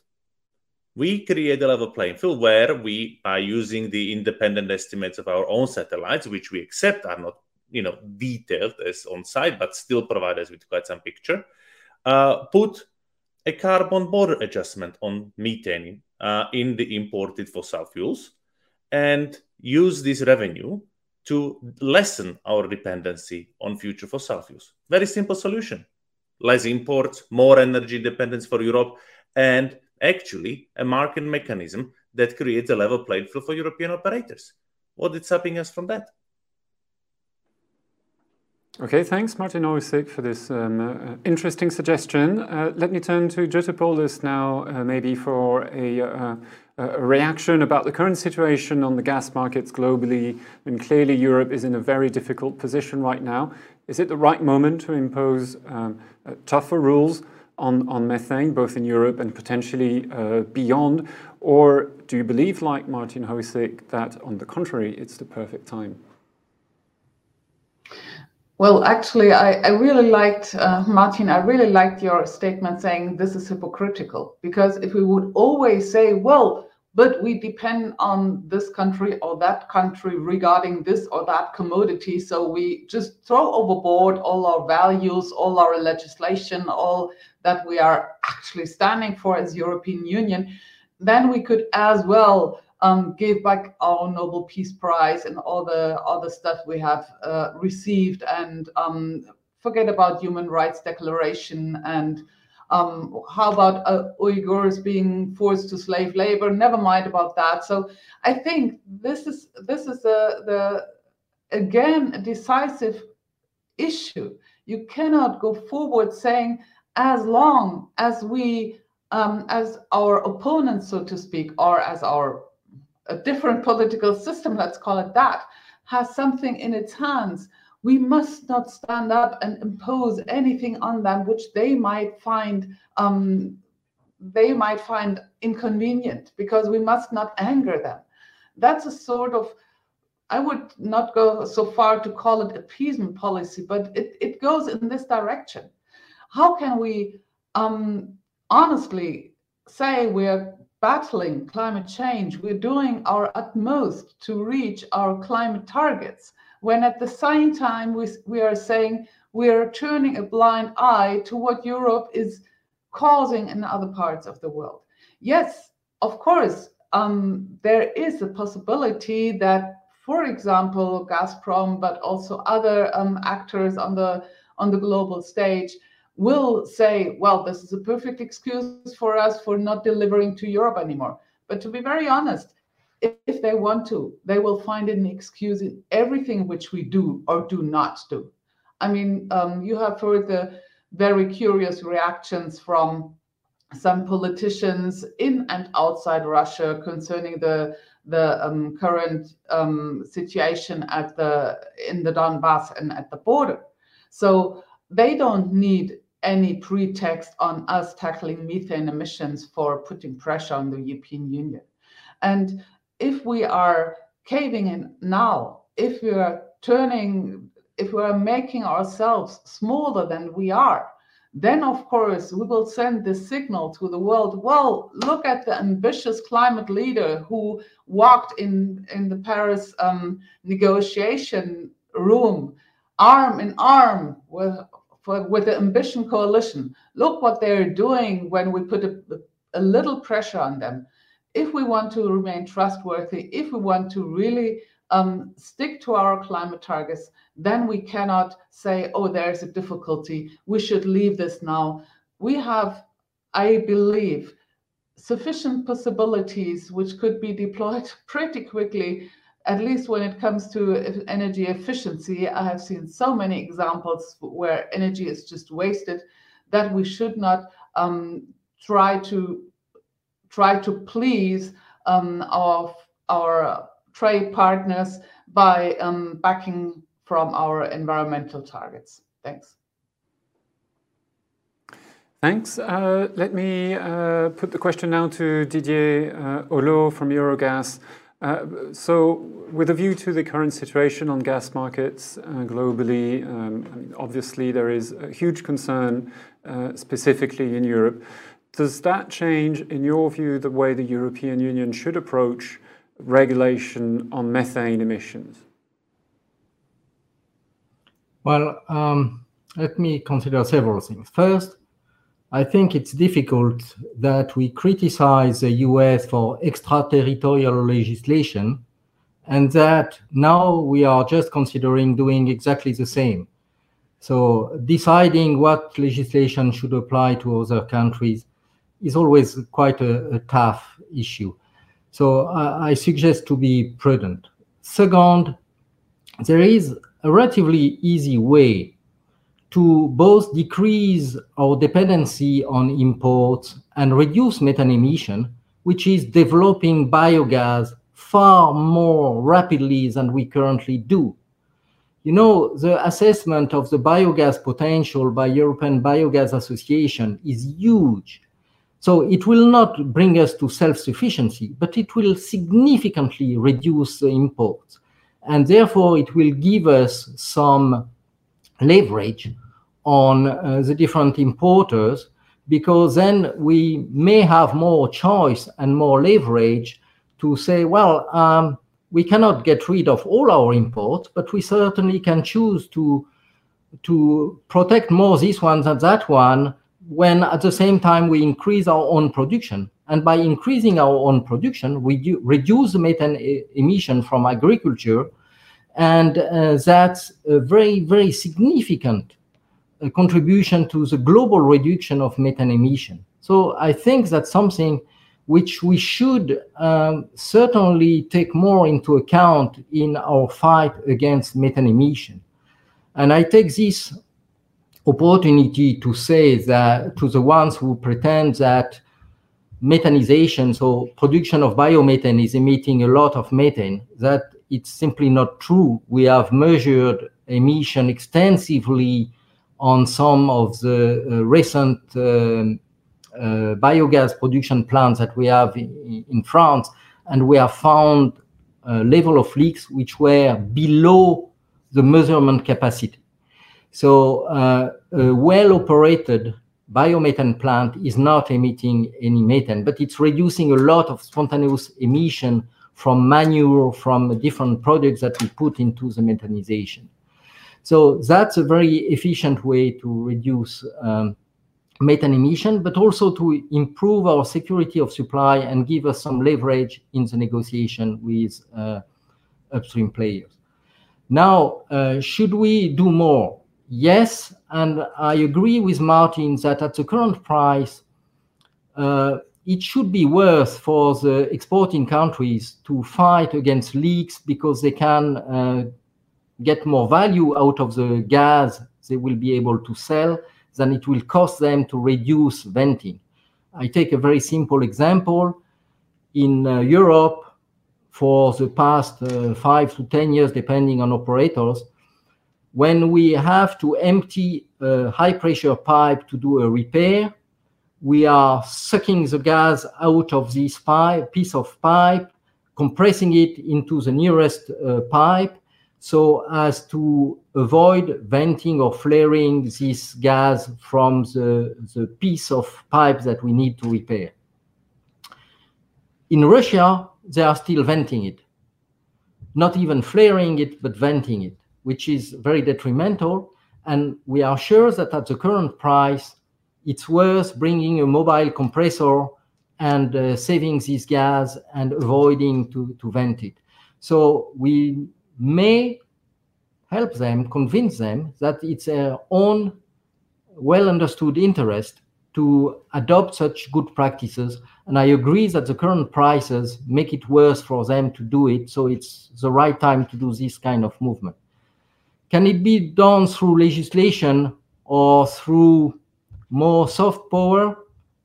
We create a level playing field where we, by using the independent estimates of our own satellites, which we accept are not you know detailed as on site, but still provide us with quite some picture. Uh, put a carbon border adjustment on methane uh, in the imported fossil fuels, and use this revenue to lessen our dependency on future fossil fuels. Very simple solution: less imports, more energy dependence for Europe, and actually a market mechanism that creates a level playing field for European operators. What is stopping us from that? Okay, thanks, Martin Hojsik, for this um, uh, interesting suggestion. Uh, let me turn to Jutta Paulus now, uh, maybe for a, uh, a, reaction about the current situation on the gas markets globally. And clearly, Europe is in a very difficult position right now. Is it the right moment to impose um, uh, tougher rules on, on methane, both in Europe and potentially uh, beyond? Or do you believe, like Martin Hojsik, that on the contrary, it's the perfect time? Well, actually, I, I really liked, uh, Martin, I really liked your statement saying this is hypocritical. Because if we would always say, well, but we depend on this country or that country regarding this or that commodity. So we just throw overboard all our values, all our legislation, all that we are actually standing for as European Union. Then we could as well um, give back our Nobel Peace Prize and all the other stuff we have uh, received, and um, forget about human rights declaration and um, how about uh, Uyghurs being forced to slave labor? Never mind about that. So I think this is this is the the again a decisive issue. You cannot go forward saying as long as we um, as our opponents, so to speak, or as our a different political system, let's call it that, has something in its hands, we must not stand up and impose anything on them which they might find um, they might find inconvenient because we must not anger them. That's a sort of I would not go so far to call it appeasement policy, but it, it goes in this direction. How can we um, honestly say we're battling climate change, we're doing our utmost to reach our climate targets, when at the same time we, we are saying we're turning a blind eye to what Europe is causing in other parts of the world. Yes, of course, um, there is a possibility that, for example, Gazprom, but also other um, actors on the on the global stage will say, well, this is a perfect excuse for us for not delivering to Europe anymore. But to be very honest, if, they want to, they will find an excuse in everything which we do or do not do. I mean, um, you have heard the very curious reactions from some politicians in and outside Russia concerning the the um, current um, situation at the in the Donbass and at the border. So they don't need any pretext on us tackling methane emissions for putting pressure on the European Union. And if we are caving in now, if we are turning, if we are making ourselves smaller than we are, then of course we will send this signal to the world well look at the ambitious climate leader who walked in in the paris um, negotiation room arm in arm with for, with the Ambition Coalition. Look what they're doing when we put a, a little pressure on them. If we want to remain trustworthy, if we want to really um, stick to our climate targets, then we cannot say, oh, there's a difficulty. We should leave this now. We have, I believe, sufficient possibilities which could be deployed pretty quickly at least when it comes to energy efficiency, I have seen so many examples where energy is just wasted that we should not um, try to try to please um, our our trade partners by um, backing from our environmental targets. Thanks. Thanks. Uh, let me uh, put the question now to Didier uh, Holleaux from Eurogas. Uh, so with a view to the current situation on gas markets uh, globally, um, I mean, obviously there is a huge concern, uh, specifically in Europe. Does that change, in your view, the way the European Union should approach regulation on methane emissions? Well, um, let me consider several things. First, I think it's difficult that we criticize the US for extraterritorial legislation and that now we are just considering doing exactly the same. So deciding what legislation should apply to other countries is always quite a, a tough issue. So I, I suggest to be prudent. Second, there is a relatively easy way to both decrease our dependency on imports and reduce methane emission, which is developing biogas far more rapidly than we currently do. You know, the assessment of the biogas potential by European Biogas Association is huge. So it will not bring us to self-sufficiency, but it will significantly reduce the imports. And therefore, it will give us some leverage on uh, the different importers because then we may have more choice and more leverage to say, well, um, we cannot get rid of all our imports, but we certainly can choose to to protect more this one than that one when at the same time we increase our own production. And by increasing our own production, we reduce the methane emission from agriculture. And uh, that's a very, very significant uh, contribution to the global reduction of methane emission. So I think that's something which we should um, certainly take more into account in our fight against methane emission. And I take this opportunity to say that to the ones who pretend that methanization, so production of biomethane is emitting a lot of methane, that it's simply not true. We have measured emission extensively on some of the uh, recent um, uh, biogas production plants that we have in, in France, and we have found a level of leaks which were below the measurement capacity. So uh, a well-operated biomethane plant is not emitting any methane, but it's reducing a lot of spontaneous emission from manure, from different products that we put into the methanization. So that's a very efficient way to reduce um, methane emission, but also to improve our security of supply and give us some leverage in the negotiation with uh, upstream players. Now, uh, should we do more? Yes, and I agree with Martin that at the current price, uh, it should be worth for the exporting countries to fight against leaks because they can uh, get more value out of the gas they will be able to sell than it will cost them to reduce venting. I take a very simple example. In uh, Europe, for the past uh, five to 10 years, depending on operators, when we have to empty a high pressure pipe to do a repair, we are sucking the gas out of this pipe, piece of pipe, compressing it into the nearest uh, pipe, so as to avoid venting or flaring this gas from the, the piece of pipe that we need to repair. In Russia, they are still venting it, not even flaring it, but venting it, which is very detrimental. And we are sure that at the current price, it's worth bringing a mobile compressor and uh, saving this gas and avoiding to, to vent it. So we may help them, convince them that it's their own well understood interest to adopt such good practices. And I agree that the current prices make it worse for them to do it. So it's the right time to do this kind of movement. Can it be done through legislation or through more soft power?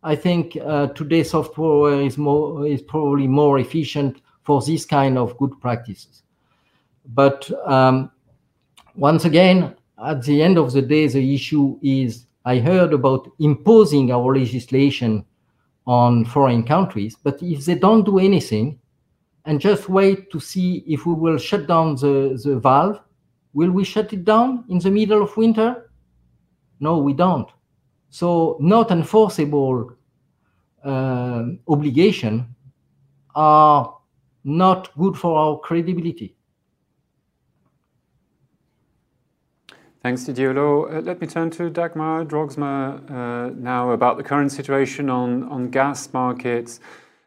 I think uh, today soft power is more is probably more efficient for this kind of good practices. But um, once again, at the end of the day, the issue is I heard about imposing our legislation on foreign countries, but if they don't do anything and just wait to see if we will shut down the, the valve, will we shut it down in the middle of winter? No, we don't. So not enforceable uh, obligation are not good for our credibility. Thanks, Didier uh, let me turn to Dagmar Droogsma uh, now about the current situation on, on gas markets.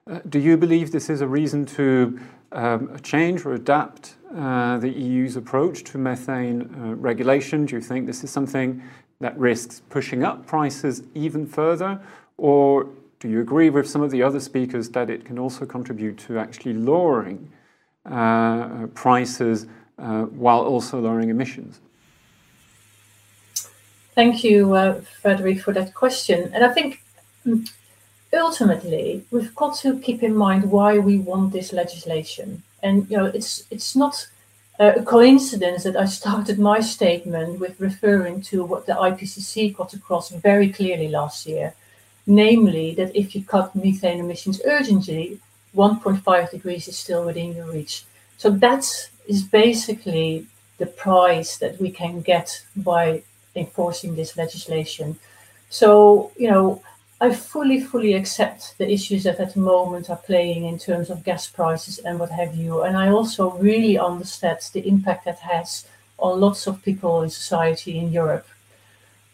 Uh, do you believe this is a reason to um, change or adapt uh, the EU's approach to methane uh, regulation? Do you think this is something that risks pushing up prices even further? Or do you agree with some of the other speakers that it can also contribute to actually lowering uh, prices while also lowering emissions? Thank you, uh, Frederick, for that question. And I think mm, ultimately we've got to keep in mind why we want this legislation. And you know, it's it's not a coincidence that I started my statement with referring to what the IPCC got across very clearly last year, namely that if you cut methane emissions urgently, 1.5 degrees is still within your reach. So that is basically the price that we can get by enforcing this legislation. So, you know, I fully, fully accept the issues that at the moment are playing in terms of gas prices and what have you. And I also really understand the impact that has on lots of people in society in Europe.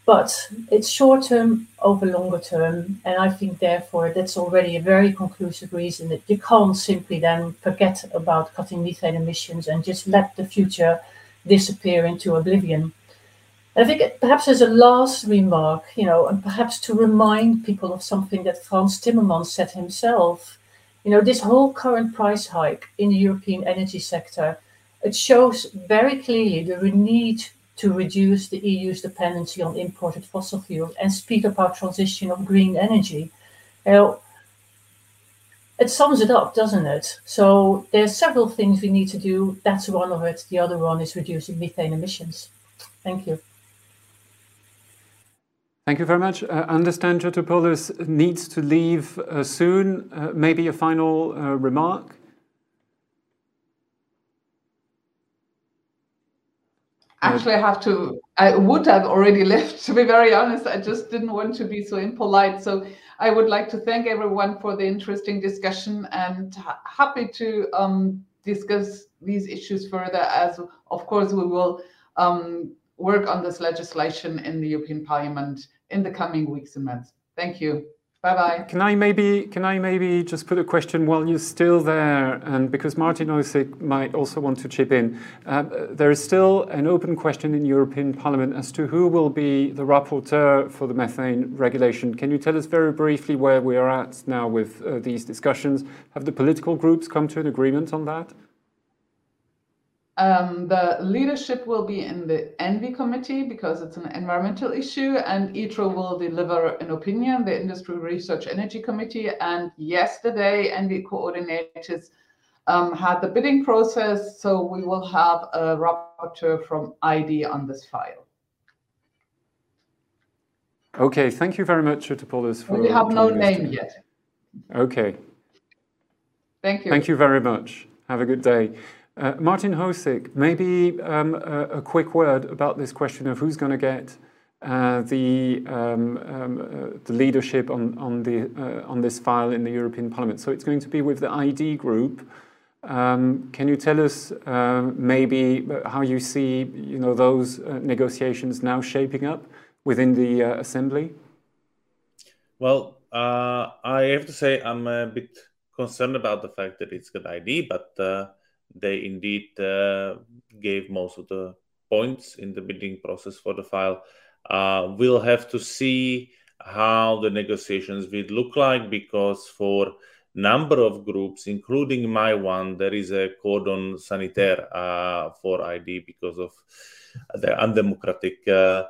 But it's short term over longer term. And I think, therefore, that's already a very conclusive reason that you can't simply then forget about cutting methane emissions and just let the future disappear into oblivion. I think perhaps as a last remark, you know, and perhaps to remind people of something that Frans Timmermans said himself, you know, this whole current price hike in the European energy sector, it shows very clearly the need to reduce the EU's dependency on imported fossil fuels and speed up our transition of green energy. Know, it sums it up, doesn't it? So there's several things we need to do. That's one of it. The other one is reducing methane emissions. Thank you. Thank you very much. I uh, understand Georgopoulos needs to leave uh, soon. Uh, maybe a final remark? Actually, I have to, I would have already left, to be very honest. I just didn't want to be so impolite. So I would like to thank everyone for the interesting discussion and ha happy to um, discuss these issues further as, of course, we will um, work on this legislation in the European Parliament in the coming weeks and months. Thank you. Bye bye. Can I maybe can I maybe just put a question while you're still there, and because Martin Hojsík might also want to chip in, uh, there is still an open question in European Parliament as to who will be the rapporteur for the methane regulation. Can you tell us very briefly where we are at now with uh, these discussions? Have the political groups come to an agreement on that? Um, the leadership will be in the ENVI committee because it's an environmental issue, and ITRE will deliver an opinion, the Industry Research Energy Committee. And yesterday, ENVI coordinators um, had the bidding process, so we will have a rapporteur from ID on this file. Okay, thank you very much. For we have no name yet. Okay. Thank you. Thank you very much. Have a good day. Uh, Martin Hojsík, maybe um, a, a, quick word about this question of who's going to get uh, the, um, um, uh, the leadership on, on, the, uh, on this file in the European Parliament. So it's going to be with the ID group. Um, can you tell us uh, maybe how you see you know, those uh, negotiations now shaping up within the Assembly? Well, I have to say I'm a bit concerned about the fact that it's got ID, but they indeed uh, gave most of the points in the bidding process for the file. Uh, we'll have to see how the negotiations will look like because for number of groups, including my one, there is a cordon sanitaire uh, for ID because of the undemocratic uh,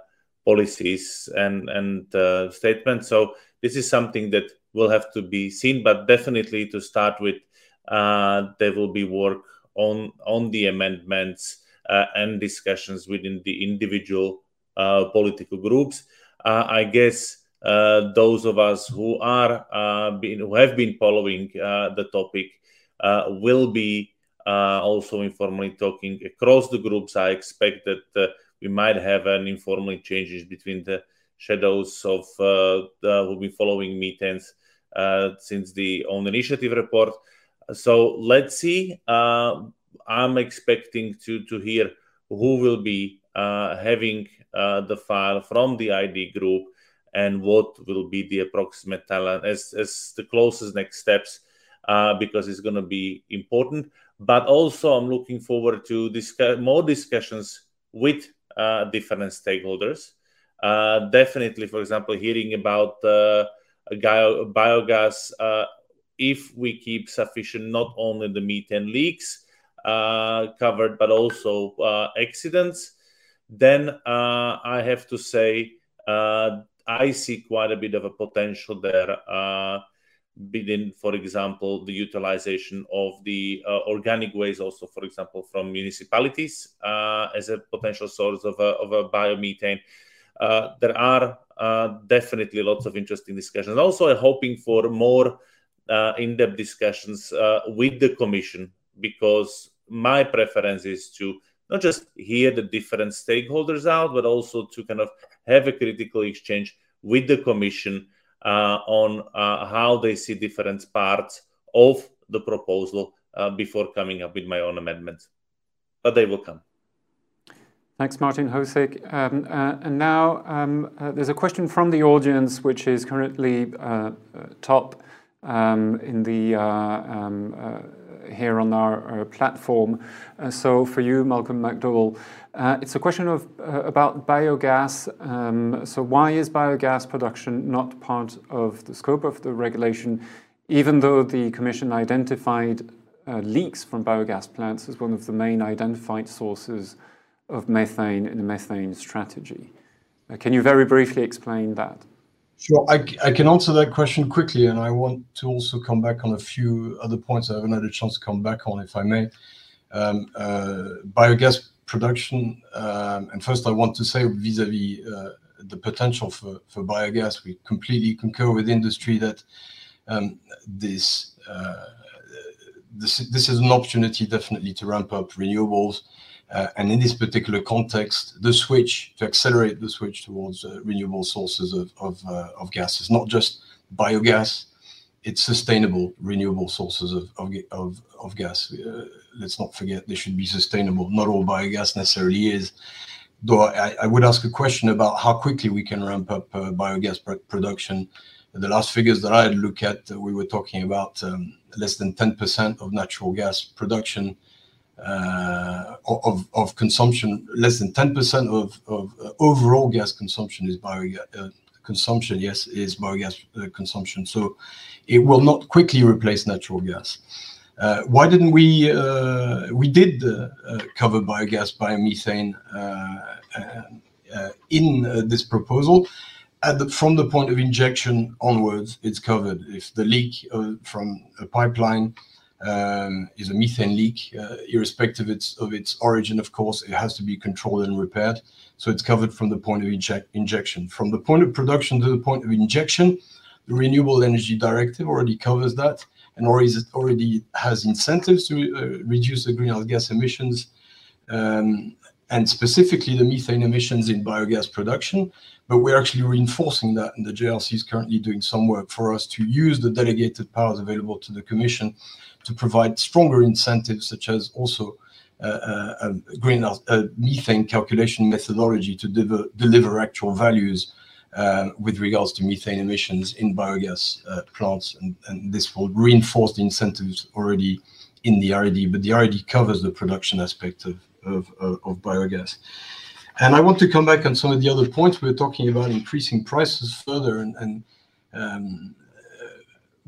policies and and uh, statements. So this is something that will have to be seen, but definitely to start with, uh, there will be work on on the amendments uh, and discussions within the individual uh, political groups. Uh, I guess uh, those of us who are uh, been, who have been following uh, the topic will be also informally talking across the groups. I expect that we might have an informal changes between the shadows of the, who've been following meetings since the own initiative report. So let's see. Uh, I'm expecting to to hear who will be uh, having uh, the file from the ID group and what will be the approximate talent as as the closest next steps uh, because it's going to be important. But also, I'm looking forward to discuss more discussions with uh, different stakeholders. Uh, definitely, for example, hearing about biogas if we keep sufficient not only the methane leaks uh, covered but also uh, accidents. Then uh, I have to say I see quite a bit of a potential there within, for example, the utilization of the organic waste also, for example, from municipalities as a potential source of a of a biomethane. There are definitely lots of interesting discussions. Also, I'm hoping for more Uh, in-depth discussions uh, with the Commission because my preference is to not just hear the different stakeholders out, but also to kind of have a critical exchange with the Commission uh, on how they see different parts of the proposal before coming up with my own amendments. But they will come. Thanks, Martin Hojsík. Um, and now um, there's a question from the audience, which is currently top Um, in the uh, um, uh, here on our uh, platform. So for you, Malcolm McDowell, it's a question of about biogas. Um, so why is biogas production not part of the scope of the regulation, even though the Commission identified leaks from biogas plants as one of the main identified sources of methane in the methane strategy? Can you very briefly explain that? Sure. I can answer that question quickly, and I want to also come back on a few other points I haven't had a chance to come back on, if I may. Um, uh, biogas production, um, and first I want to say vis-à-vis uh, the potential for for biogas, we completely concur with industry that um, uh, this this is an opportunity definitely to ramp up renewables. Uh, and in this particular context, the switch to accelerate the switch towards uh, renewable sources uh, of gas is not just biogas. It's sustainable renewable sources of gas. Let's not forget they should be sustainable. Not all biogas necessarily is. Though I would ask a question about how quickly we can ramp up biogas production. The last figures that I had looked at, we were talking about um, less than 10% of natural gas production Uh, of of consumption. Less than 10% of of uh, overall gas consumption is biogas uh, consumption, yes, is biogas consumption. So it will not quickly replace natural gas. Why didn't we? We did cover biogas, biomethane in this proposal. From the point of injection onwards, it's covered. If the leak from a pipeline Um, is a methane leak, uh, irrespective of its of its origin, of course, it has to be controlled and repaired. So it's covered from the point of injection. From the point of production to the point of injection, the Renewable Energy Directive already covers that and already has incentives to uh, reduce the greenhouse gas emissions, um, and specifically the methane emissions in biogas production. But we're actually reinforcing that, and the JRC is currently doing some work for us to use the delegated powers available to the Commission to provide stronger incentives, such as also uh, uh, um, a uh, methane calculation methodology to deliver actual values with regards to methane emissions in biogas plants. And this will reinforce the incentives already in the RED, but the RED covers the production aspect of biogas. And I want to come back on some of the other points. We're talking about increasing prices further and um,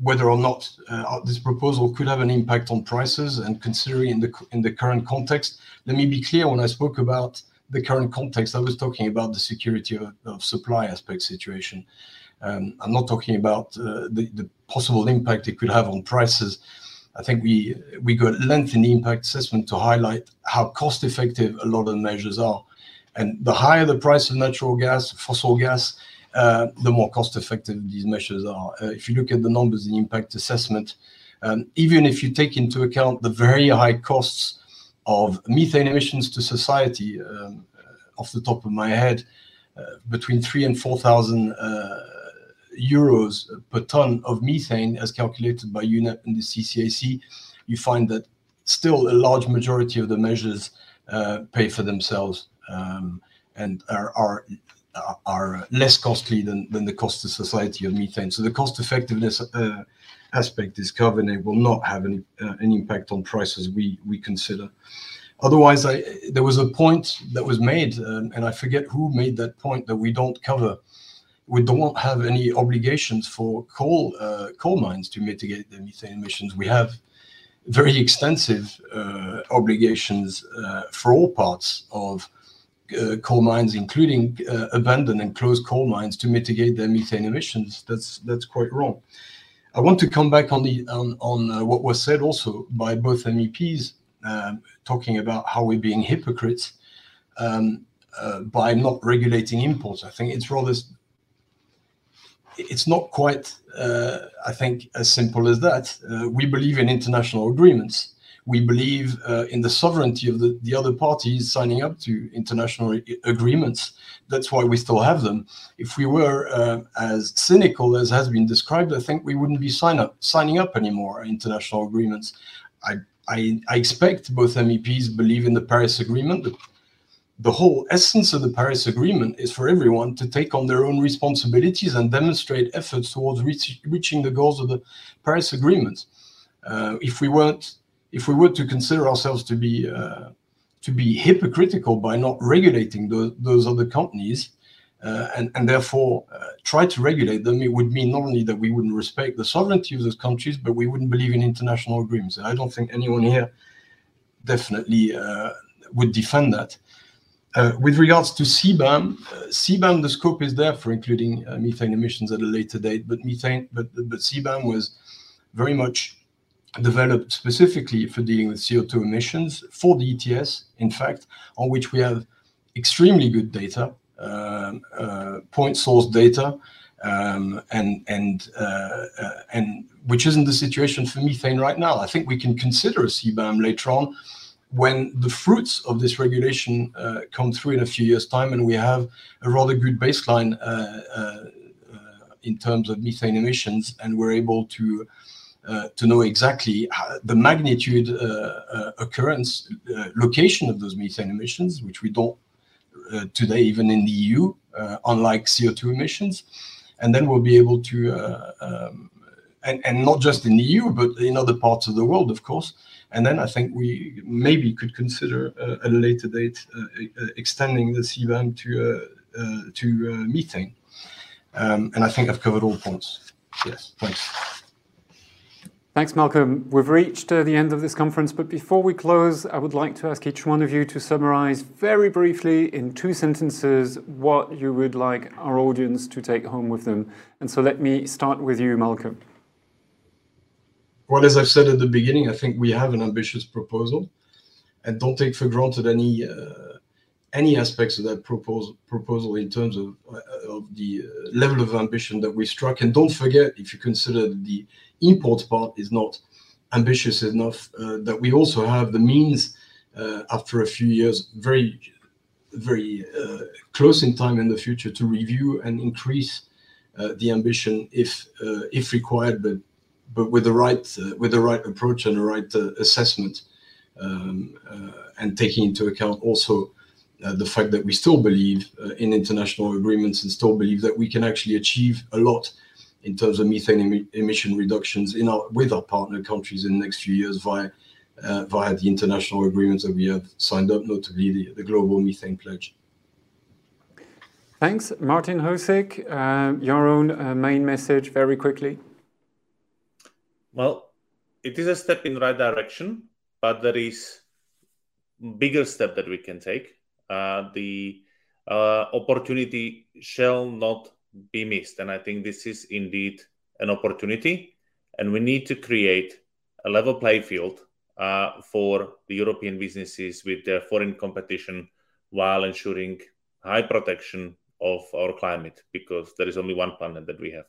whether or not uh, this proposal could have an impact on prices and considering in the in the current context. Let me be clear. When I spoke about the current context, I was talking about the security of supply aspect situation. Um, I'm not talking about uh, the possible impact it could have on prices. I think we we got length in the impact assessment to highlight how cost-effective a lot of the measures are. And the higher the price of natural gas, fossil gas, the more cost-effective these measures are. Uh, if you look at the numbers in impact assessment, um, even if you take into account the very high costs of methane emissions to society, um, uh, off the top of my head, uh, between 3,000 and 4,000 euros per ton of methane, as calculated by UNEP and the CCAC, you find that still a large majority of the measures pay for themselves um, and are less costly than than the cost to society of methane. So the cost-effectiveness aspect is covered and it will not have any impact on prices we we consider. Otherwise, there was a point that was made, and I forget who made that point, that we don't cover we don't have any obligations for coal uh, coal mines to mitigate the methane emissions. We have very extensive uh, obligations uh, for all parts of uh, coal mines, including uh, abandoned and closed coal mines, to mitigate their methane emissions. That's that's quite wrong. I want to come back on the on, on uh, what was said also by both MEPs, um, talking about how we're being hypocrites um, uh, by not regulating imports. I think it's rather it's not quite, uh, I think, as simple as that. Uh, we believe in international agreements we believe uh, in the sovereignty of the, the other parties signing up to international agreements. That's why we still have them. If we were uh, as cynical as has been described, I think we wouldn't be sign up, signing up anymore international agreements. I, I, I expect both MEPs believe in the Paris Agreement. The, the whole essence of the Paris Agreement is for everyone to take on their own responsibilities and demonstrate efforts towards reach, reaching the goals of the Paris Agreement. Uh, if we weren't if we were to consider ourselves to be uh, to be hypocritical by not regulating those, those other companies uh, and, and therefore uh, try to regulate them, it would mean not only that we wouldn't respect the sovereignty of those countries, but we wouldn't believe in international agreements. And I don't think anyone here definitely uh, would defend that. Uh, with regards to CBAM, uh, CBAM, the scope is there for including methane emissions at a later date, but methane, but but CBAM was very much developed specifically for dealing with CO2 emissions for the ETS, in fact, on which we have extremely good data, um, uh, point source data, um, and and uh, uh, and which isn't the situation for methane right now. I think we can consider a CBAM later on when the fruits of this regulation uh, come through in a few years' time, and we have a rather good baseline uh, uh, in terms of methane emissions, and we're able to uh, to know exactly the magnitude uh, uh, occurrence location of those methane emissions, which we don't today even in the EU, unlike CO2 emissions. And then we'll be able to, um, and, and not just in the EU, but in other parts of the world, of course. And then I think we maybe could consider uh, at a later date uh, uh, extending the CBAM to to methane. Um, and I think I've covered all points. Yes, thanks. Thanks, Malcolm. We've reached uh, the end of this conference, but before we close, I would like to ask each one of you to summarize very briefly in two sentences what you would like our audience to take home with them. And so let me start with you, Malcolm. Well, as I've said at the beginning, I think we have an ambitious proposal, and don't take for granted any uh, any aspects of that proposal proposal in terms of uh, of the uh, level of ambition that we struck. And don't forget, if you consider the import part is not ambitious enough, uh, that we also have the means uh, after a few years, very, very uh, close in time in the future, to review and increase uh, the ambition if uh, if required, but but with the right uh, with the right approach and the right assessment, um, and taking into account also. the fact that we still believe in international agreements and still believe that we can actually achieve a lot in terms of methane em emission reductions in our, with our partner countries in the next few years via, uh, via the international agreements that we have signed up, notably the, the Global Methane Pledge. Thanks. Martin Hojsík, uh, your own uh, main message very quickly. Well, it is a step in the right direction, but there is bigger step that we can take. Uh, the uh, opportunity shall not be missed. And I think this is indeed an opportunity. And we need to create a level play field uh, for the European businesses with their foreign competition while ensuring high protection of our climate because there is only one planet that we have.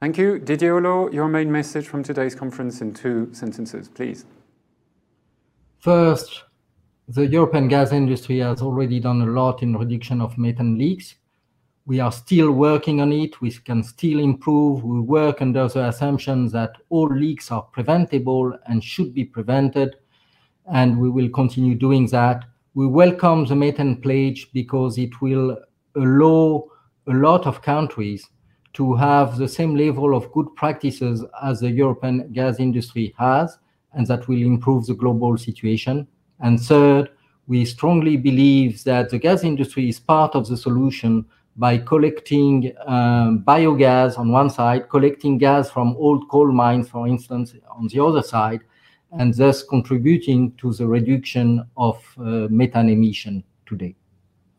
Thank you. Didier Holleaux, your main message from today's conference in two sentences, please. First, the European gas industry has already done a lot in reduction of methane leaks. We are still working on it. We can still improve. We work under the assumption that all leaks are preventable and should be prevented, and we will continue doing that. We welcome the methane pledge because it will allow a lot of countries to have the same level of good practices as the European gas industry has, and that will improve the global situation. And third, we strongly believe that the gas industry is part of the solution by collecting um, biogas on one side, collecting gas from old coal mines, for instance, on the other side, and thus contributing to the reduction of uh, methane emission today.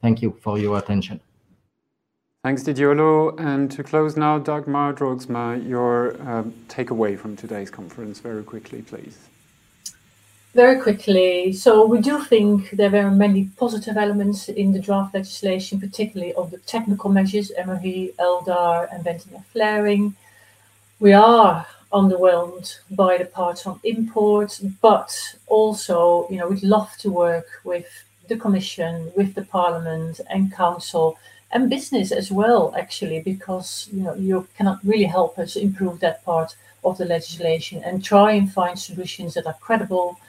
Thank you for your attention. Thanks, Didier Holleaux. And to close now, Dagmar Droogsma, your um, takeaway from today's conference, very quickly, please. Very quickly. So we do think there are many positive elements in the draft legislation, particularly of the technical measures, MRV, LDAR, and venting and flaring. We are underwhelmed by the parts on imports, but also, you know, we'd love to work with the Commission, with the Parliament and Council and business as well, actually, because you know you cannot really help us improve that part of the legislation and try and find solutions that are credible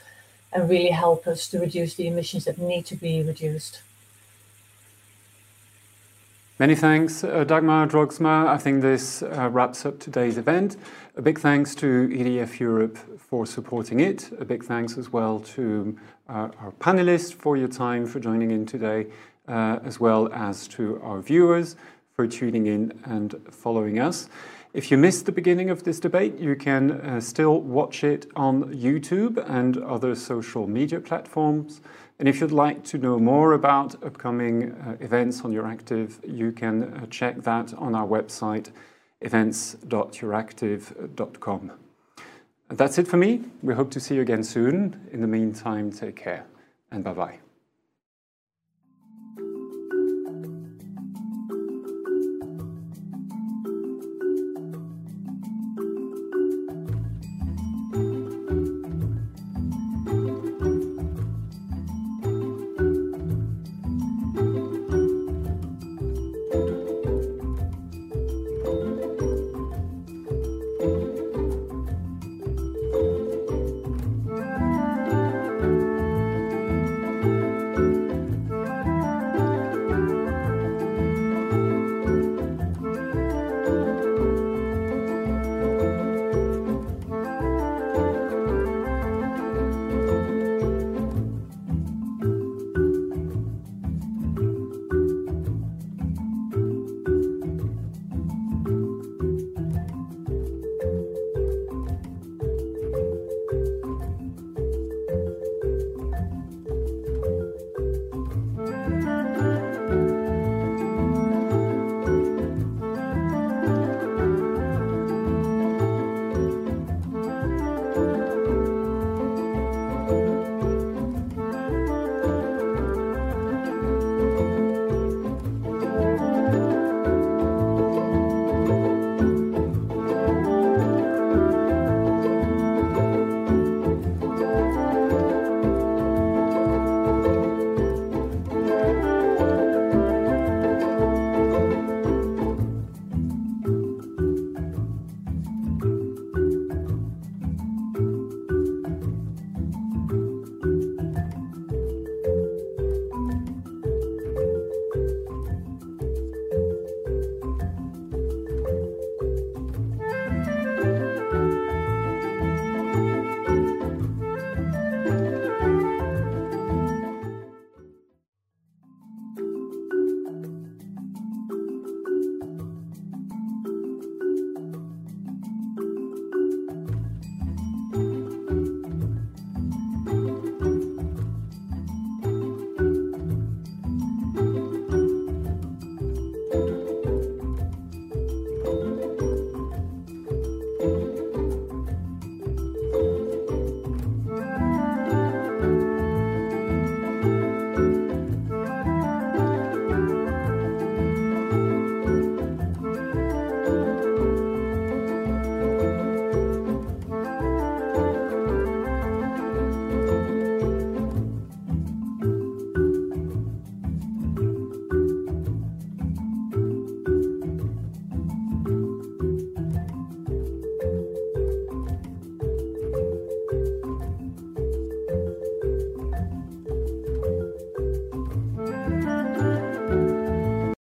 and really help us to reduce the emissions that need to be reduced. Many thanks, uh, Dagmar Droogsma. I think this uh, wraps up today's event. A big thanks to EDF Europe for supporting it. A big thanks as well to uh, our panelists for your time, for joining in today, uh, as well as to our viewers for tuning in and following us. If you missed the beginning of this debate, you can uh, still watch it on YouTube and other social media platforms. And if you'd like to know more about upcoming uh, events on Euractiv, you can uh, check that on our website, events.euractiv.com. That's it for me. We hope to see you again soon. In the meantime, take care and bye bye.